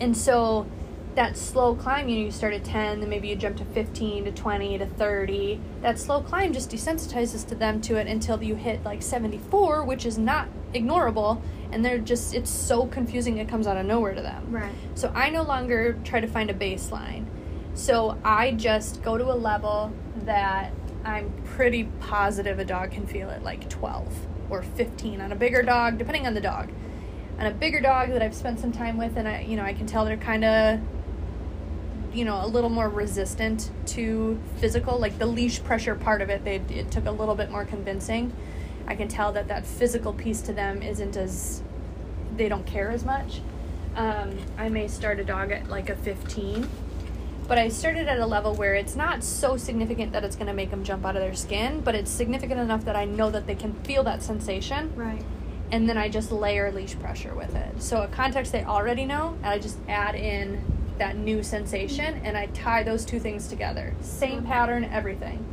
and so that slow climb, you know, you start at 10, then maybe you jump to 15 to 20 to 30. That slow climb just desensitizes to them to it until you hit like 74, which is not ignorable. And they're just, it's so confusing, it comes out of nowhere to them. Right. So I no longer try to find a baseline. So I just go to a level that I'm pretty positive a dog can feel at like 12 or 15 on a bigger dog, depending on the dog. On a bigger dog that I've spent some time with, and I, you know, I can tell they're kind of, you know, a little more resistant to physical, like the leash pressure part of it. They it took a little bit more convincing. I can tell that that physical piece to them isn't as they don't care as much. Um, I may start a dog at like a 15, but I started at a level where it's not so significant that it's going to make them jump out of their skin, but it's significant enough that I know that they can feel that sensation, Right. And then I just layer leash pressure with it. So a context they already know, and I just add in that new sensation, and I tie those two things together. Same mm-hmm. pattern, everything.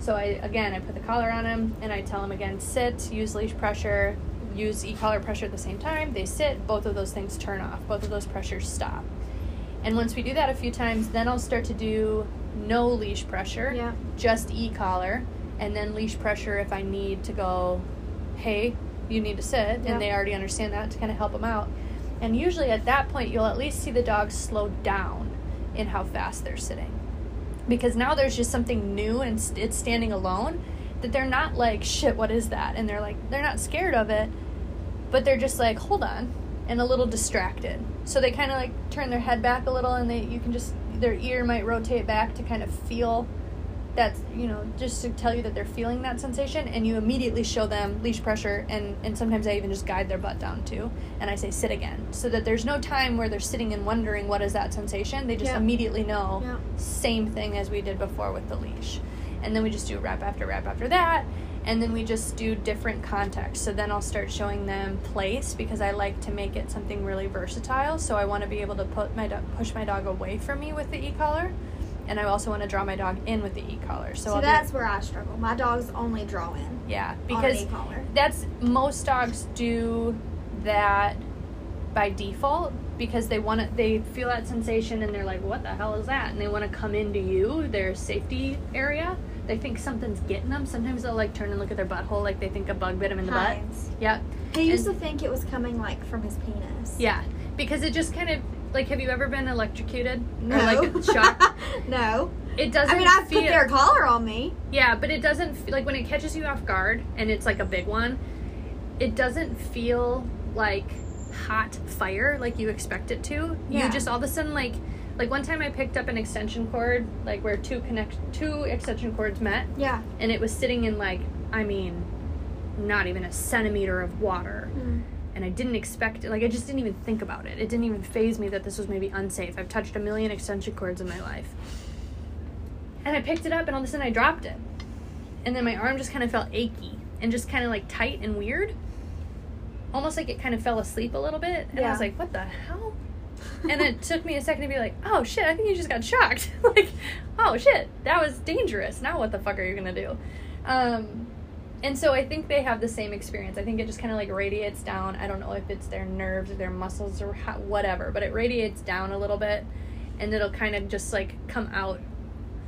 So I again, I put the collar on them, and I tell them again, sit, use leash pressure, use e-collar pressure at the same time. They sit, both of those things turn off, both of those pressures stop. And once we do that a few times, then I'll start to do no leash pressure, Yeah. just e-collar, and then leash pressure if I need to go, hey, you need to sit, Yeah. and they already understand that to kind of help them out. And usually at that point, you'll at least see the dog slow down in how fast they're sitting. because now there's just something new and it's standing alone that they're not like shit what is that and they're like they're not scared of it but they're just like hold on and a little distracted so they kind of like turn their head back a little and they you can just their ear might rotate back to kind of feel that's you know just to tell you that they're feeling that sensation and you immediately show them leash pressure and and sometimes i even just guide their butt down too and i say sit again. So that there's no time where they're sitting and wondering what is that sensation. They just Yeah. immediately know Yeah. same thing as we did before with the leash. And then we just do rep after rep after that and then we just do different contexts so then i'll start showing them place because i like to make it something really versatile. So i want to be able to put my do- push my dog away from me with the e-collar and i also want to draw my dog in with the e-collar so So, I'll do- that's where I struggle. My dogs only draw in yeah because that's most dogs do that by default because they want to they feel that sensation and they're like what the hell is that and they want to come into you their safety area they think something's getting them sometimes they'll like turn and look at their butthole like they think a bug bit them in the Hines. butt yep He used And- to think it was coming like from his penis. yeah because it just kind of like have you ever been electrocuted No. or like shocked no. it doesn't I mean, I've feel put their collar on me. Yeah, but it doesn't f- like when it catches you off guard and it's like a big one. It doesn't feel like hot fire like you expect it to. Yeah. You just all of a sudden like like one time I picked up an extension cord like where two connect two extension cords met Yeah. and it was sitting in like I mean not even a centimeter of water mm. And I didn't expect it. Like I just didn't even think about it. It didn't even phase me that this was maybe unsafe. I've touched a million extension cords in my life, and I picked it up, and all of a sudden I dropped it, and then my arm just kind of felt achy and just kind of like tight and weird, almost like it kind of fell asleep a little bit. And I was like, "What the hell?" and it took me a second to be like, "Oh shit! I think you just got shocked. like, oh shit, that was dangerous. Now what the fuck are you gonna do?" Um, and so I think they have the same experience. I think it just kind of like radiates down. I don't know if it's their nerves or their muscles or how, whatever, but it radiates down a little bit, and it'll kind of just like come out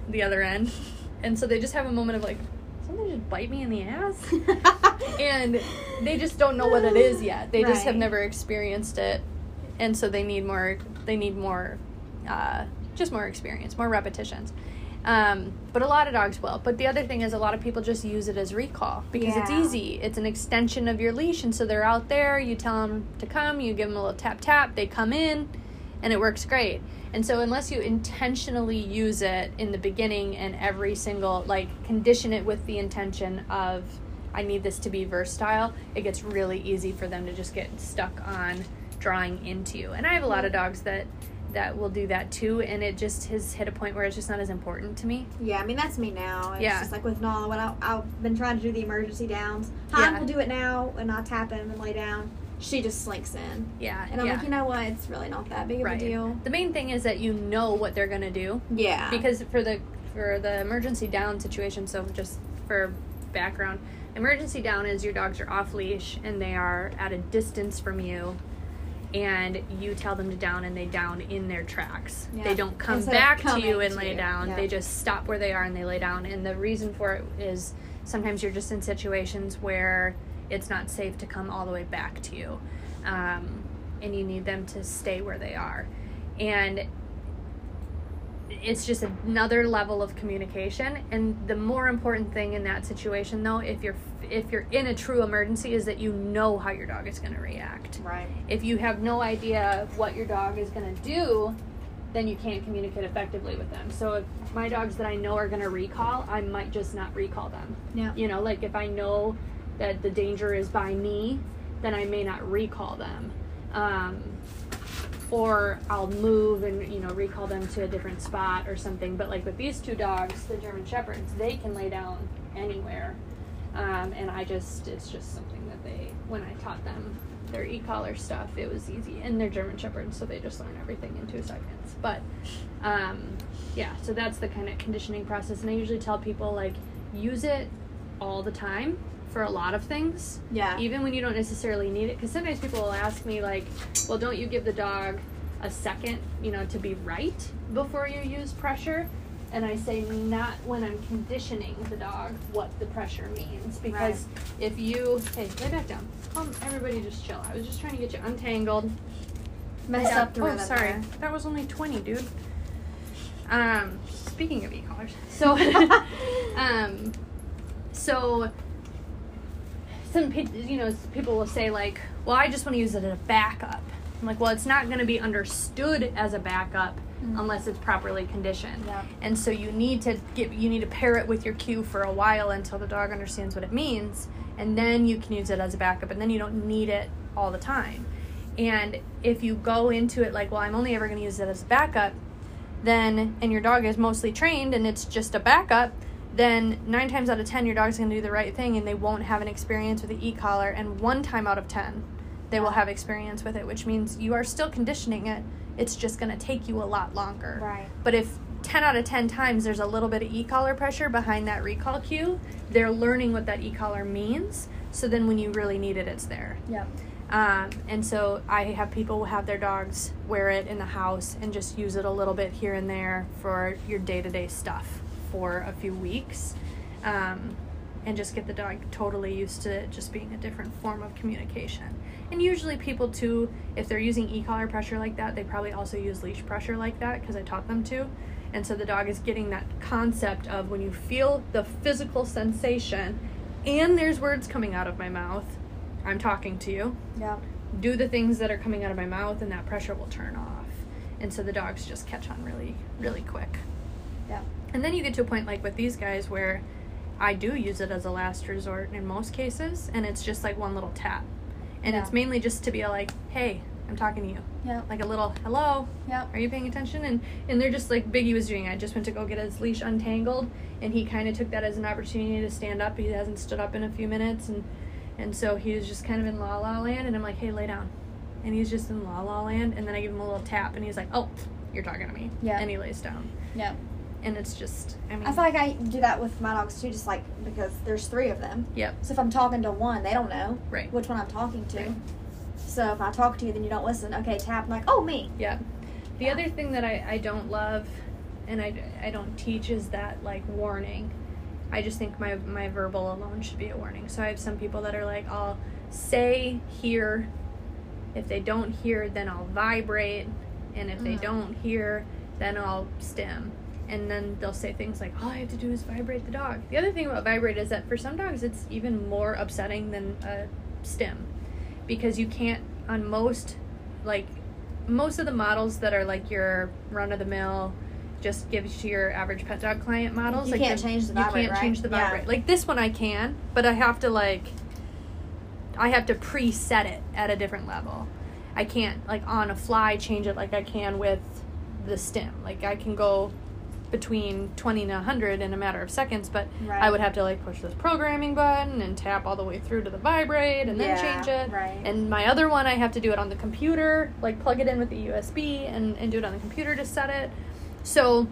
the other end. And so they just have a moment of like, something just bite me in the ass, and they just don't know what it is yet. They just have never experienced it, and so they need more. They need more, uh, just more experience, more repetitions. Um, but a lot of dogs will. But the other thing is, a lot of people just use it as recall because it's easy. It's an extension of your leash, and so they're out there. You tell them to come. You give them a little tap tap. They come in, and it works great. And so, unless you intentionally use it in the beginning and every single like condition it with the intention of I need this to be versatile, it gets really easy for them to just get stuck on drawing into you. And I have a lot of dogs that that will do that too, and it just has hit a point where it's just not as important to me. Yeah, I mean that's me now. It's Yeah. just like with Nala when I, I've been trying to do the emergency downs. Han Yeah. will do it now, and I tap him and lay down. She just slinks in, Yeah, and I'm yeah. like, you know what? It's really not that big of right. a deal. The main thing is that you know what they're gonna do. Yeah, because for the for the emergency down situation so just for background emergency down is your dogs are off leash and they are at a distance from you and you tell them to down and they down in their tracks Yeah. they don't come Instead back to you and to lay you. down Yeah. they just stop where they are and they lay down and the reason for it is sometimes you're just in situations where it's not safe to come all the way back to you um, and you need them to stay where they are and it's just another level of communication. And the more important thing in that situation though if you're if you're in a true emergency is that you know how your dog is going to react. Right. if you have no idea what your dog is going to do then you can't communicate effectively with them. So if my dogs that i know are going to recall i might just not recall them. Yeah. you know like if i know that the danger is by me then i may not recall them. Um, or I'll move and you know recall them to a different spot or something. But like with these two dogs, the German Shepherds, they can lay down anywhere, um, and I just it's just something that they when I taught them their e-collar stuff, it was easy, and they're German Shepherds, so they just learn everything in two seconds. But um, yeah, so that's the kind of conditioning process, and I usually tell people like use it all the time for a lot of things Yeah. even when you don't necessarily need it. Because sometimes people will ask me like well don't you give the dog a second you know to be right before you use pressure? And i say not when i'm conditioning the dog what the pressure means. Because if you hey lay back down. Calm, everybody just chill. I was just trying to get you untangled. Messed Yeah. up the oh sorry. there. that was only 20 dude. Um speaking of e-collars, so um, so some you know people will say like, well, I just want to use it as a backup. I'm like, well, it's not going to be understood as a backup mm. unless it's properly conditioned. Yeah. And so you need to get you need to pair it with your cue for a while until the dog understands what it means, and then you can use it as a backup, and then you don't need it all the time. And if you go into it like, well, I'm only ever going to use it as a backup, then and your dog is mostly trained and it's just a backup, then nine times out of ten your dog's going to do the right thing and they won't have an experience with the e-collar, and one time out of ten they will have experience with it, which means you are still conditioning it. It's just going to take you a lot longer. Right. But if 10 out of 10 times there's a little bit of e-collar pressure behind that recall cue, they're learning what that e-collar means. So then when you really need it, it's there. Yep. Um, and so I have people have their dogs wear it in the house and just use it a little bit here and there for your day to day stuff for a few weeks. Um, and just get the dog totally used to it just being a different form of communication. And usually, people too, if they're using e collar pressure like that, they probably also use leash pressure like that because I taught them to. And so the dog is getting that concept of when you feel the physical sensation and there's words coming out of my mouth, I'm talking to you Yep. do the things that are coming out of my mouth and that pressure will turn off and so the dogs just catch on really really quick Yep. And then you get to a point like with these guys where i do use it as a last resort in most cases and it's just like one little tap and Yeah. it's mainly just to be like hey i'm talking to you Yep. like a little hello Yeah. are you paying attention and and they're just like biggie was doing i just went to go get his leash untangled and he kind of took that as an opportunity to stand up he hasn't stood up in a few minutes and and so he was just kind of in la la land and i'm like hey lay down and he's just in la la land and then i give him a little tap and he's like oh you're talking to me Yeah. and he lays down Yep. And it's just i mean I feel like I do that with my dogs too, just like because there's three of them. yep So if I'm talking to one, they don't know Right. which one I'm talking to. Right. So if I talk to you, then you don't listen. Okay, tap. I'm like, oh me. Yeah. The Yeah. other thing that I, I don't love and I, I don't teach is that like warning. I just think my, my verbal alone should be a warning. So I have some people that are like, I'll say hear. If they don't hear, then I'll vibrate. And if they Mhm. don't hear, then I'll stim. And then they'll say things like, all I have to do is vibrate the dog. The other thing about vibrate is that for some dogs, it's even more upsetting than a stim because you can't on most like most of the models that are like your run of the mill just gives to your average pet dog client models You like can't change the vibrate. you can't right? change the Yeah. vibrate like this one i can but i have to like i have to preset it at a different level i can't like on a fly change it like i can with the stim like i can go between 20 and 100 in a matter of seconds but Right. i would have to like push this programming button and tap all the way through to the vibrate and then Yeah, change it right. and my other one i have to do it on the computer like plug it in with the usb and, and do it on the computer to set it so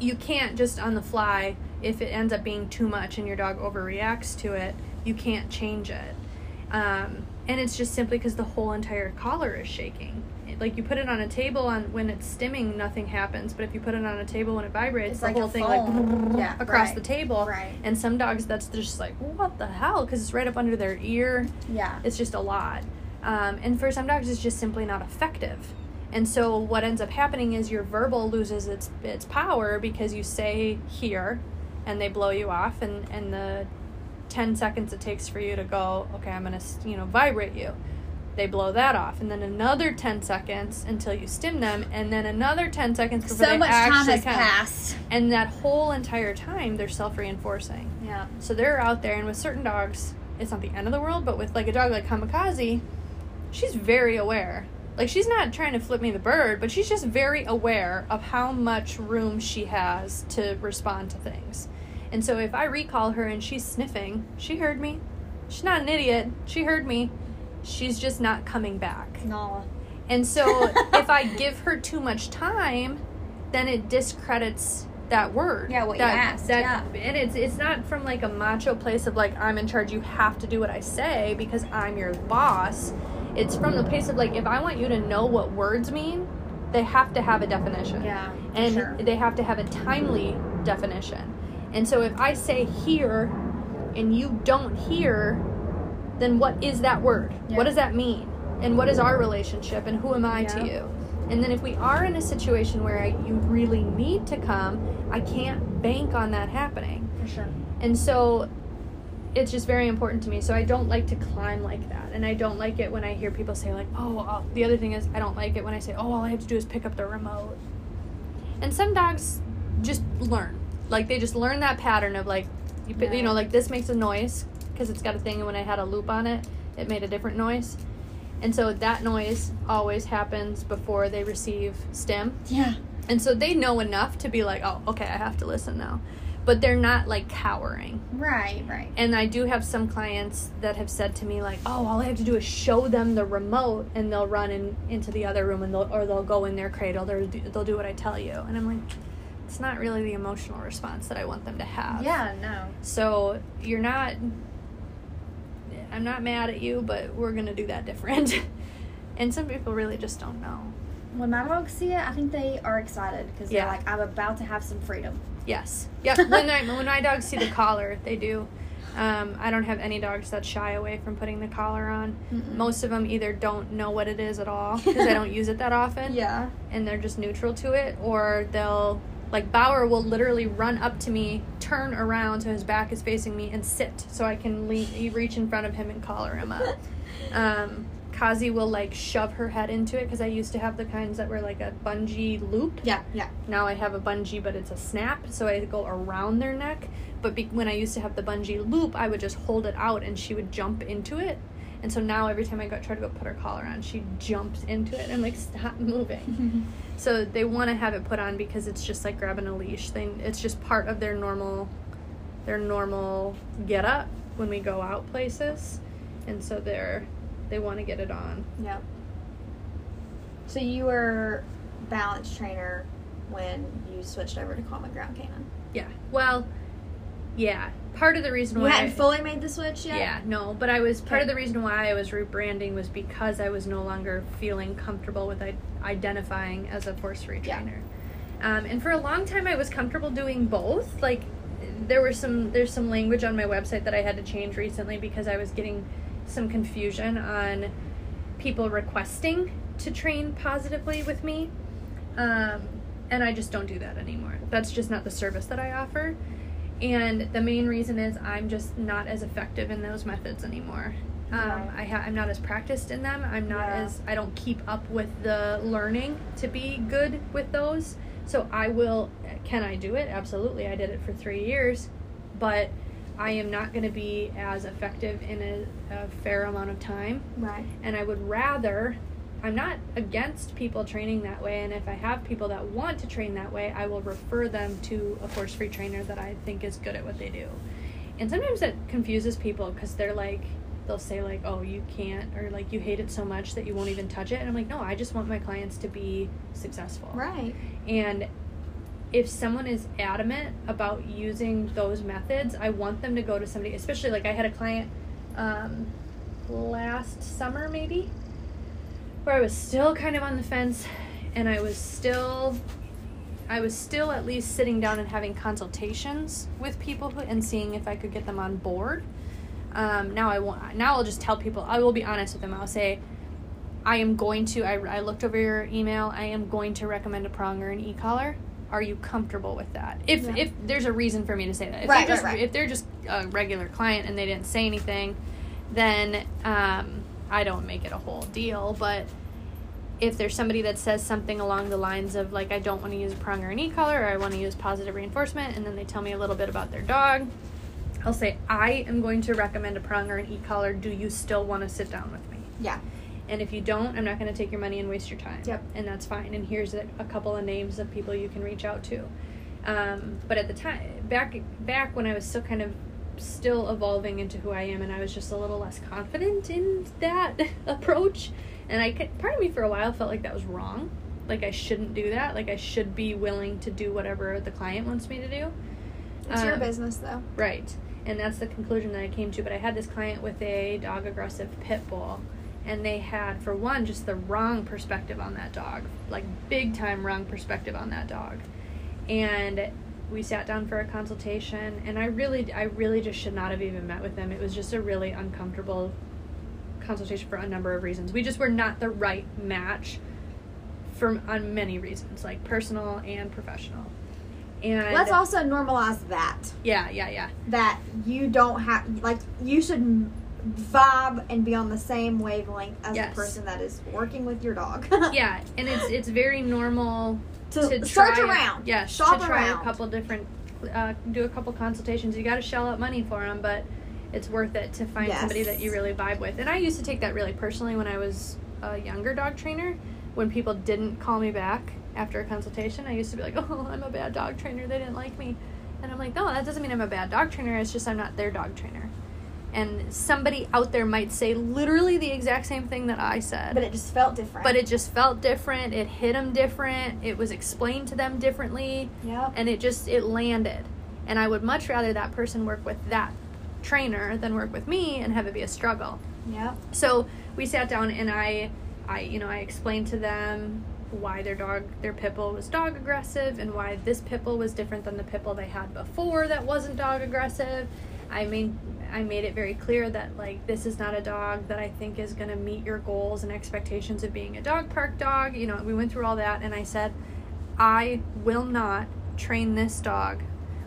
you can't just on the fly if it ends up being too much and your dog overreacts to it you can't change it um, and it's just simply because the whole entire collar is shaking like you put it on a table on when it's stimming nothing happens but if you put it on a table when it vibrates It's the like whole thing foam. like Yeah, across right, the table right. and some dogs that's just like what the hell because it's right up under their ear Yeah. it's just a lot. Um, and for some dogs, it's just simply not effective. And so what ends up happening is your verbal loses its its power because you say here, and they blow you off, and and the ten seconds it takes for you to go, okay, I'm gonna you know vibrate you. They blow that off, and then another ten seconds until you stim them, and then another ten seconds before So they much time actually has come. passed. And that whole entire time, they're self reinforcing. Yeah. So they're out there, and with certain dogs, it's not the end of the world, but with like a dog like Kamikaze, she's very aware. Like she's not trying to flip me the bird, but she's just very aware of how much room she has to respond to things. And so if I recall her and she's sniffing, she heard me. She's not an idiot. She heard me. She's just not coming back. Nala. And so if I give her too much time, then it discredits that word. Yeah, what you asked, That, yeah. And it's it's not from like a macho place of like I'm in charge, you have to do what I say because I'm your boss. It's from the place of like if I want you to know what words mean, they have to have a definition. Yeah, And sure. they have to have a timely definition. And so if I say here and you don't hear, then what is that word? Yeah. What does that mean? And what is our relationship and who am I to you? And then if we are in a situation where I, you really need to come, I can't bank on that happening. For sure. And so it's just very important to me. So I don't like to climb like that. And I don't like it when I hear people say, like, oh, uh, the other thing is, I don't like it when I say, oh, all I have to do is pick up the remote. And some dogs just learn. Like, they just learn that pattern of, like, you, put, you know, like this makes a noise because it's got a thing. And when I had a loop on it, it made a different noise. And so that noise always happens before they receive stim. Yeah. And so they know enough to be like, oh, okay, I have to listen now. But they're not like cowering. Right, right. And I do have some clients that have said to me like, "Oh, all I have to do is show them the remote, and they'll run in, into the other room, and they'll or they'll go in their cradle. They'll do, they'll do what I tell you." And I'm like, it's not really the emotional response that I want them to have. Yeah, no. So you're not. I'm not mad at you, but we're gonna do that different. and some people really just don't know. When my dogs see it, I think they are excited because Yeah. they're like, I'm about to have some freedom. Yes. Yep. when I, when my dogs see the collar, they do. Um, I don't have any dogs that shy away from putting the collar on. Mm-mm. Most of them either don't know what it is at all because I don't use it that often, Yeah. and they're just neutral to it, or they'll like Bauer will literally run up to me, turn around so his back is facing me, and sit so I can lean, reach in front of him and collar him up. Um, Kazi will like shove her head into it because I used to have the kinds that were like a bungee loop. Yeah, yeah. Now I have a bungee, but it's a snap, so I go around their neck. But be- when I used to have the bungee loop, I would just hold it out and she would jump into it. And so now every time I go try to go put her collar on, she jumps into it and like, stop moving. so they want to have it put on because it's just like grabbing a leash. They, it's just part of their normal, their normal get up when we go out places, and so they're they want to get it on. Yep. So you were balance trainer when you switched over to Common Ground Canine. Yeah. Well, yeah. Part of the reason You why hadn't I- fully made the switch yet. Yeah, no, but I was part Okay. of the reason why I was rebranding was because I was no longer feeling comfortable with I- identifying as a force free Yeah. Um, and for a long time, I was comfortable doing both. Like, there were some there's some language on my website that I had to change recently because I was getting some confusion on people requesting to train positively with me. Um, and I just don't do that anymore. That's just not the service that I offer. And the main reason is I'm just not as effective in those methods anymore. Um, Right. I ha- I'm not as practiced in them. I'm not Yeah. as I don't keep up with the learning to be good with those. So I will. Can I do it? Absolutely. I did it for three years, but I am not going to be as effective in a, a fair amount of time Right. and I would rather I'm not against people training that way and if I have people that want to train that way, I will refer them to a force-free trainer that I think is good at what they do. And sometimes that confuses people cuz they're like they'll say like, "Oh, you can't," or like, "You hate it so much that you won't even touch it." And I'm like, "No, I just want my clients to be successful." Right. And if someone is adamant about using those methods, I want them to go to somebody, especially like I had a client um, last summer, maybe, where I was still kind of on the fence and I was still. I was still at least sitting down and having consultations with people who, and seeing if I could get them on board. Um, now I want. Now I'll just tell people. I will be honest with them. I'll say, I am going to. I, I looked over your email. I am going to recommend a prong or an e-collar. Are you comfortable with that? If Yeah. if there's a reason for me to say that. If Right, they're just, right, right. If they're just a regular client and they didn't say anything, then um, I don't make it a whole deal. But if there's somebody that says something along the lines of like I don't want to use a prong or an e-collar or I want to use positive reinforcement, and then they tell me a little bit about their dog, I'll say I am going to recommend a prong or an e-collar. Do you still want to sit down with me? Yeah. And if you don't, I'm not going to take your money and waste your time. Yep. And that's fine. And here's a, a couple of names of people you can reach out to. Um, but at the time, back back when I was still kind of still evolving into who I am, and I was just a little less confident in that approach. And I could, part of me for a while felt like that was wrong. Like I shouldn't do that. Like I should be willing to do whatever the client wants me to do. It's your Um, business, though. Right. And that's the conclusion that I came to. But I had this client with a dog aggressive pit bull. And they had, for one, just the wrong perspective on that dog. Like, big time wrong perspective on that dog. And we sat down for a consultation. And I really, I really just should not have even met with them. It was just a really uncomfortable consultation for a number of reasons. We just were not the right match for on many reasons, like personal and professional. And Let's also normalize that. yeah, yeah, yeah. That you don't have like you should vibe and be on the same wavelength as Yes. the person that is working with your dog. Yeah, and it's it's very normal to, to search try, around. Yeah, shop to try around. a couple different, uh, do a couple consultations. You got to shell out money for them, but it's worth it to find somebody that you really vibe with. And I used to take that really personally when I was a younger dog trainer. When people didn't call me back after a consultation, I used to be like, "Oh, I'm a bad dog trainer. They didn't like me," and I'm like, "No, that doesn't mean I'm a bad dog trainer. It's just I'm not their dog trainer." And somebody out there might say literally the exact same thing that I said. But it just felt different. but it just felt different. It hit them different. It was explained to them differently. Yep. and it just it landed. And i would much rather that person work with that trainer than work with me and have it be a struggle. Yeah. so we sat down and i i you know i explained to them why their dog their pit bull was dog aggressive and why this pit bull was different than the pit bull they had before that wasn't dog aggressive. I made i made it very clear that like this is not a dog that i think is going to meet your goals and expectations of being a dog park dog you know we went through all that and i said i will not train this dog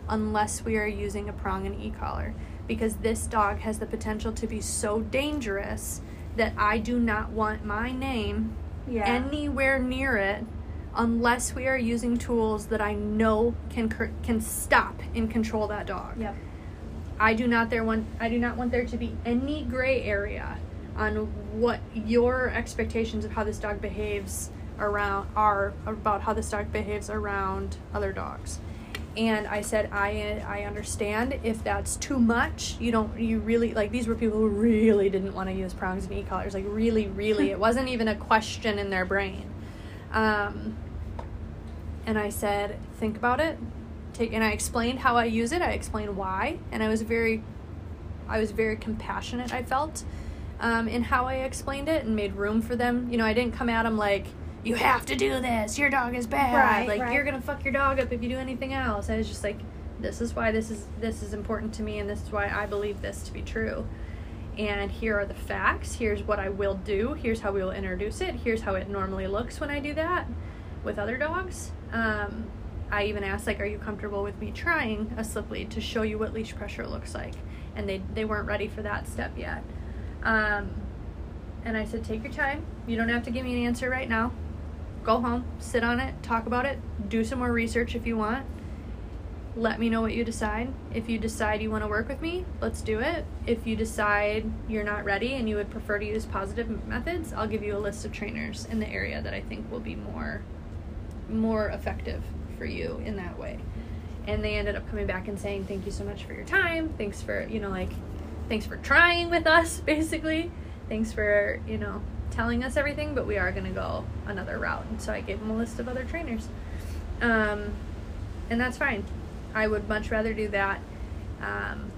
unless we are using a prong and e-collar because this dog has the potential to be so dangerous that I do not want my name Yeah. anywhere near it unless we are using tools that I know can can stop and control that dog. Yep. I do not there want I do not want there to be any gray area on what your expectations of how this dog behaves around are about how this dog behaves around other dogs. And I said I I understand if that's too much. You don't you really like these were people who really didn't want to use prongs and e-collars like really really it wasn't even a question in their brain. Um, and I said think about it take and I explained how I use it. I explained why, and I was very, I was very compassionate. I felt, um, in how I explained it and made room for them. You know, I didn't come at them like you have to do this. Your dog is bad. Right, like right. you're gonna fuck your dog up if you do anything else. I was just like, this is why this is this is important to me, and this is why I believe this to be true. And here are the facts. Here's what I will do. Here's how we will introduce it. Here's how it normally looks when I do that with other dogs. Um, I even asked, like, are you comfortable with me trying a slip lead to show you what leash pressure looks like? And they, they weren't ready for that step yet. Um, and I said, take your time. You don't have to give me an answer right now. Go home, sit on it, talk about it, do some more research if you want. Let me know what you decide. If you decide you want to work with me, let's do it. If you decide you're not ready and you would prefer to use positive methods, I'll give you a list of trainers in the area that I think will be more more effective for you in that way. And they ended up coming back and saying, Thank you so much for your time. Thanks for, you know, like, thanks for trying with us, basically. Thanks for, you know, telling us everything, but we are going to go another route. And so I gave them a list of other trainers. Um, and that's fine. I would much rather do that. Um,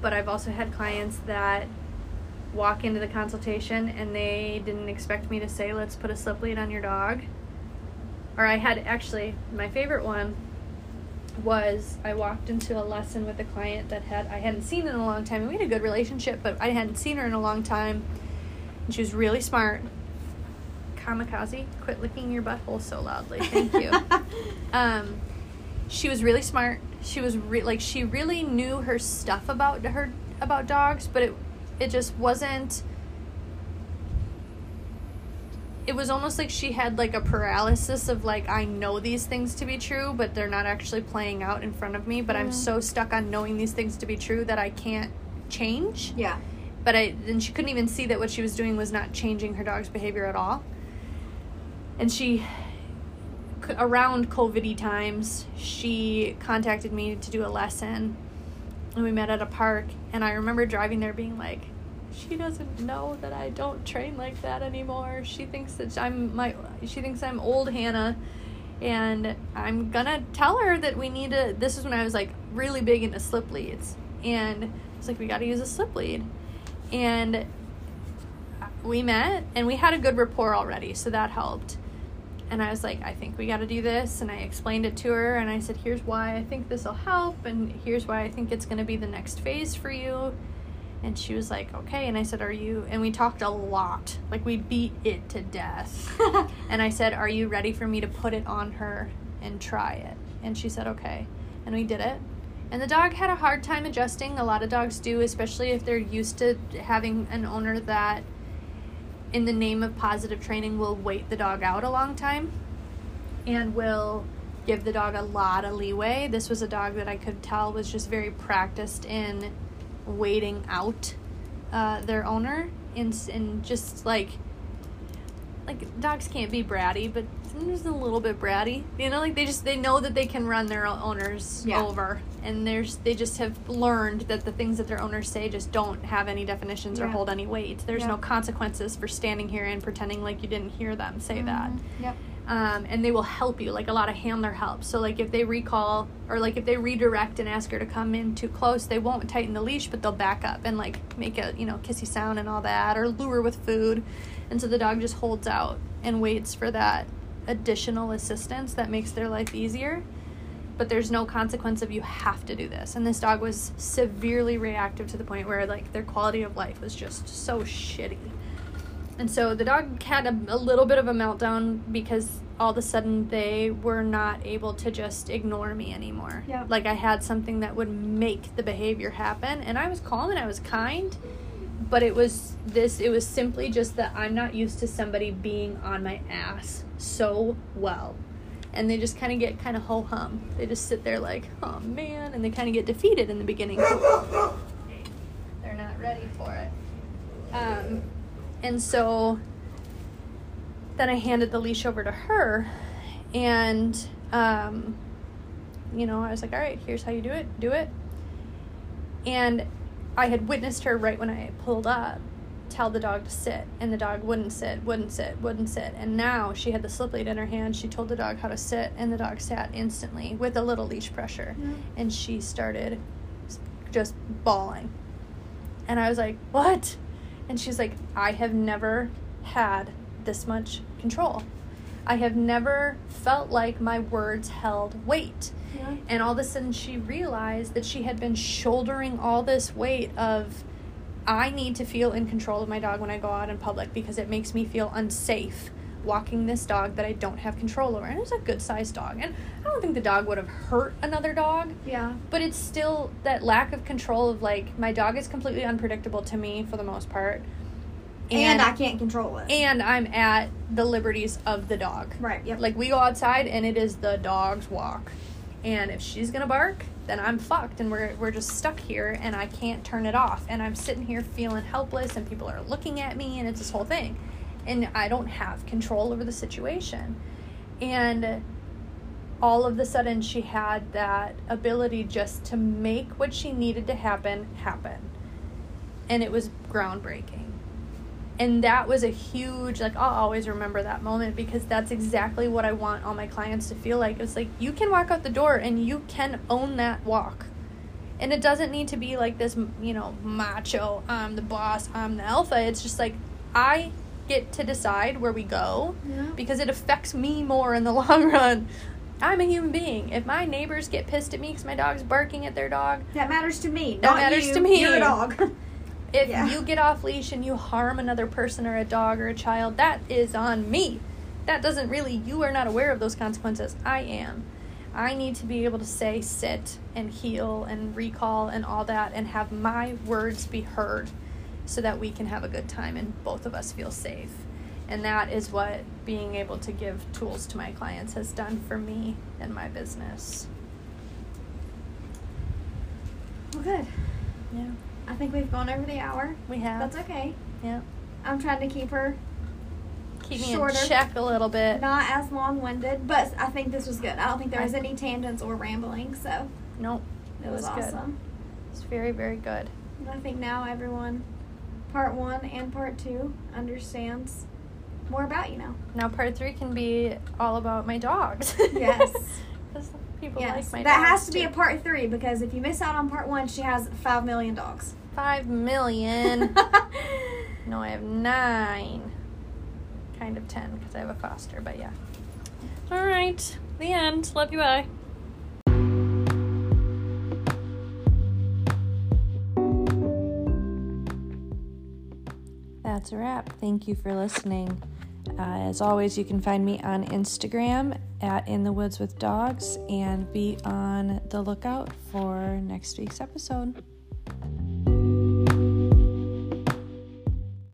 but I've also had clients that walk into the consultation and they didn't expect me to say, let's put a slip lead on your dog. Or I had actually, my favorite one was I walked into a lesson with a client that had I hadn't seen in a long time, we had a good relationship, but I hadn't seen her in a long time. And she was really smart. Kamikaze, quit licking your butthole so loudly. Thank you. um, she was really smart. She was re- like she really knew her stuff about her about dogs, but it it just wasn't. It was almost like she had like a paralysis of like I know these things to be true, but they're not actually playing out in front of me. But I'm Mm. so stuck on knowing these things to be true that I can't change Yeah. but I then she couldn't even see that what she was doing was not changing her dog's behavior at all. And she, around COVID times, she contacted me to do a lesson, and we met at a park. And I remember driving there, being like, "She doesn't know that I don't train like that anymore. She thinks that I'm my. She thinks I'm old Hannah." And I'm gonna tell her that we need to. This is when I was like really big into slip leads, and it's like we got to use a slip lead and we met and we had a good rapport already so that helped and i was like i think we got to do this and i explained it to her and i said here's why i think this will help and here's why i think it's going to be the next phase for you And she was like, okay. And I said, are you, and we talked a lot. Like, we beat it to death. and I said, are you ready for me to put it on her and try it? And she said, okay. And we did it. And the dog had a hard time adjusting. A lot of dogs do, especially if they're used to having an owner that, in the name of positive training, will wait the dog out a long time and will give the dog a lot of leeway. This was a dog that I could tell was just very practiced in waiting out uh, their owner and, and just like like dogs can't be bratty, but just a little bit bratty. You know, like they just they know that they can run their owners Yeah. over, and there's they just have learned that the things that their owners say just don't have any definitions or hold any weight. There's Yeah. no consequences for standing here and pretending like you didn't hear them say that Yep. Um, and they will help you like a lot of handler help. So like if they recall or like if they redirect and ask her to come in too close they won't tighten the leash but they'll back up and like make a you know kissy sound and all that or lure with food. And so the dog just holds out and waits for that additional assistance that makes their life easier. But there's no consequence of you have to do this. And this dog was severely reactive to the point where like their quality of life was just so shitty and so the dog had a, a little bit of a meltdown because all of a sudden they were not able to just ignore me anymore. Yep. Like I had something that would make the behavior happen. And I was calm and I was kind. But it was this, it was simply just that I'm not used to somebody being on my ass so well. And they just kind of get kind of ho hum. They just sit there like, oh man. And they kind of get defeated in the beginning. They're not ready for it. Um, and so then I handed the leash over to her, and um, you know, I was like, all right, here's how you do it, do it. And I had witnessed her right when I pulled up tell the dog to sit, and the dog wouldn't sit, wouldn't sit, wouldn't sit. And now she had the slip lead in her hand. She told the dog how to sit, and the dog sat instantly with a little leash pressure. Yeah. And she started just bawling. And I was like, what? And she's like, I have never had this much control. I have never felt like my words held weight. Yeah. And all of a sudden, she realized that she had been shouldering all this weight of, I need to feel in control of my dog when I go out in public because it makes me feel unsafe walking this dog that I don't have control over. And it's a good sized dog. And I don't think the dog would have hurt another dog, Yeah. but it's still that lack of control of like, my dog is completely unpredictable to me for the most part. And, I can't control it. and I'm at the liberties of the dog. right. Yep. Like we go outside and it is the dog's walk. And if she's gonna bark, then I'm fucked and we're we're just stuck here and I can't turn it off. And I'm sitting here feeling helpless and people are looking at me and it's this whole thing. And I don't have control over the situation. And all of the sudden she had that ability just to make what she needed to happen happen. And it was groundbreaking and that was a huge like i'll always remember that moment because that's exactly what i want all my clients to feel like it's like you can walk out the door and you can own that walk and it doesn't need to be like this you know macho i'm the boss i'm the alpha it's just like i get to decide where we go Yeah. because it affects me more in the long run i'm a human being if my neighbors get pissed at me because my dog's barking at their dog That matters to me. That not matters you. to me. You're a dog. If Yeah. you get off leash and you harm another person or a dog or a child, that is on me. That doesn't really, you are not aware of those consequences. I am. I need to be able to say sit and heel and recall and all that and have my words be heard so that we can have a good time and both of us feel safe. And that is what being able to give tools to my clients has done for me and my business. well, good. Yeah, I think we've gone over the hour. we have. That's okay. Yeah. I'm trying to keep her Keep me Shorter. in check a little bit. not as long winded, but I think this was good. I don't think there was any tangents or rambling, so Nope. it was, was good. awesome. It's very, very good. And I think now everyone, part one and part two, understands more about you now. Now part three can be all about my dogs. Yes. people yes, like my that dogs has to be a part three because if you miss out on part one, she has five million dogs. Five million. no, I have nine. Kind of ten because I have a foster, but yeah. All right. The end. Love you. Bye. That's a wrap. Thank you for listening. Uh, as always, you can find me on Instagram at In the Woods with Dogs and be on the lookout for next week's episode.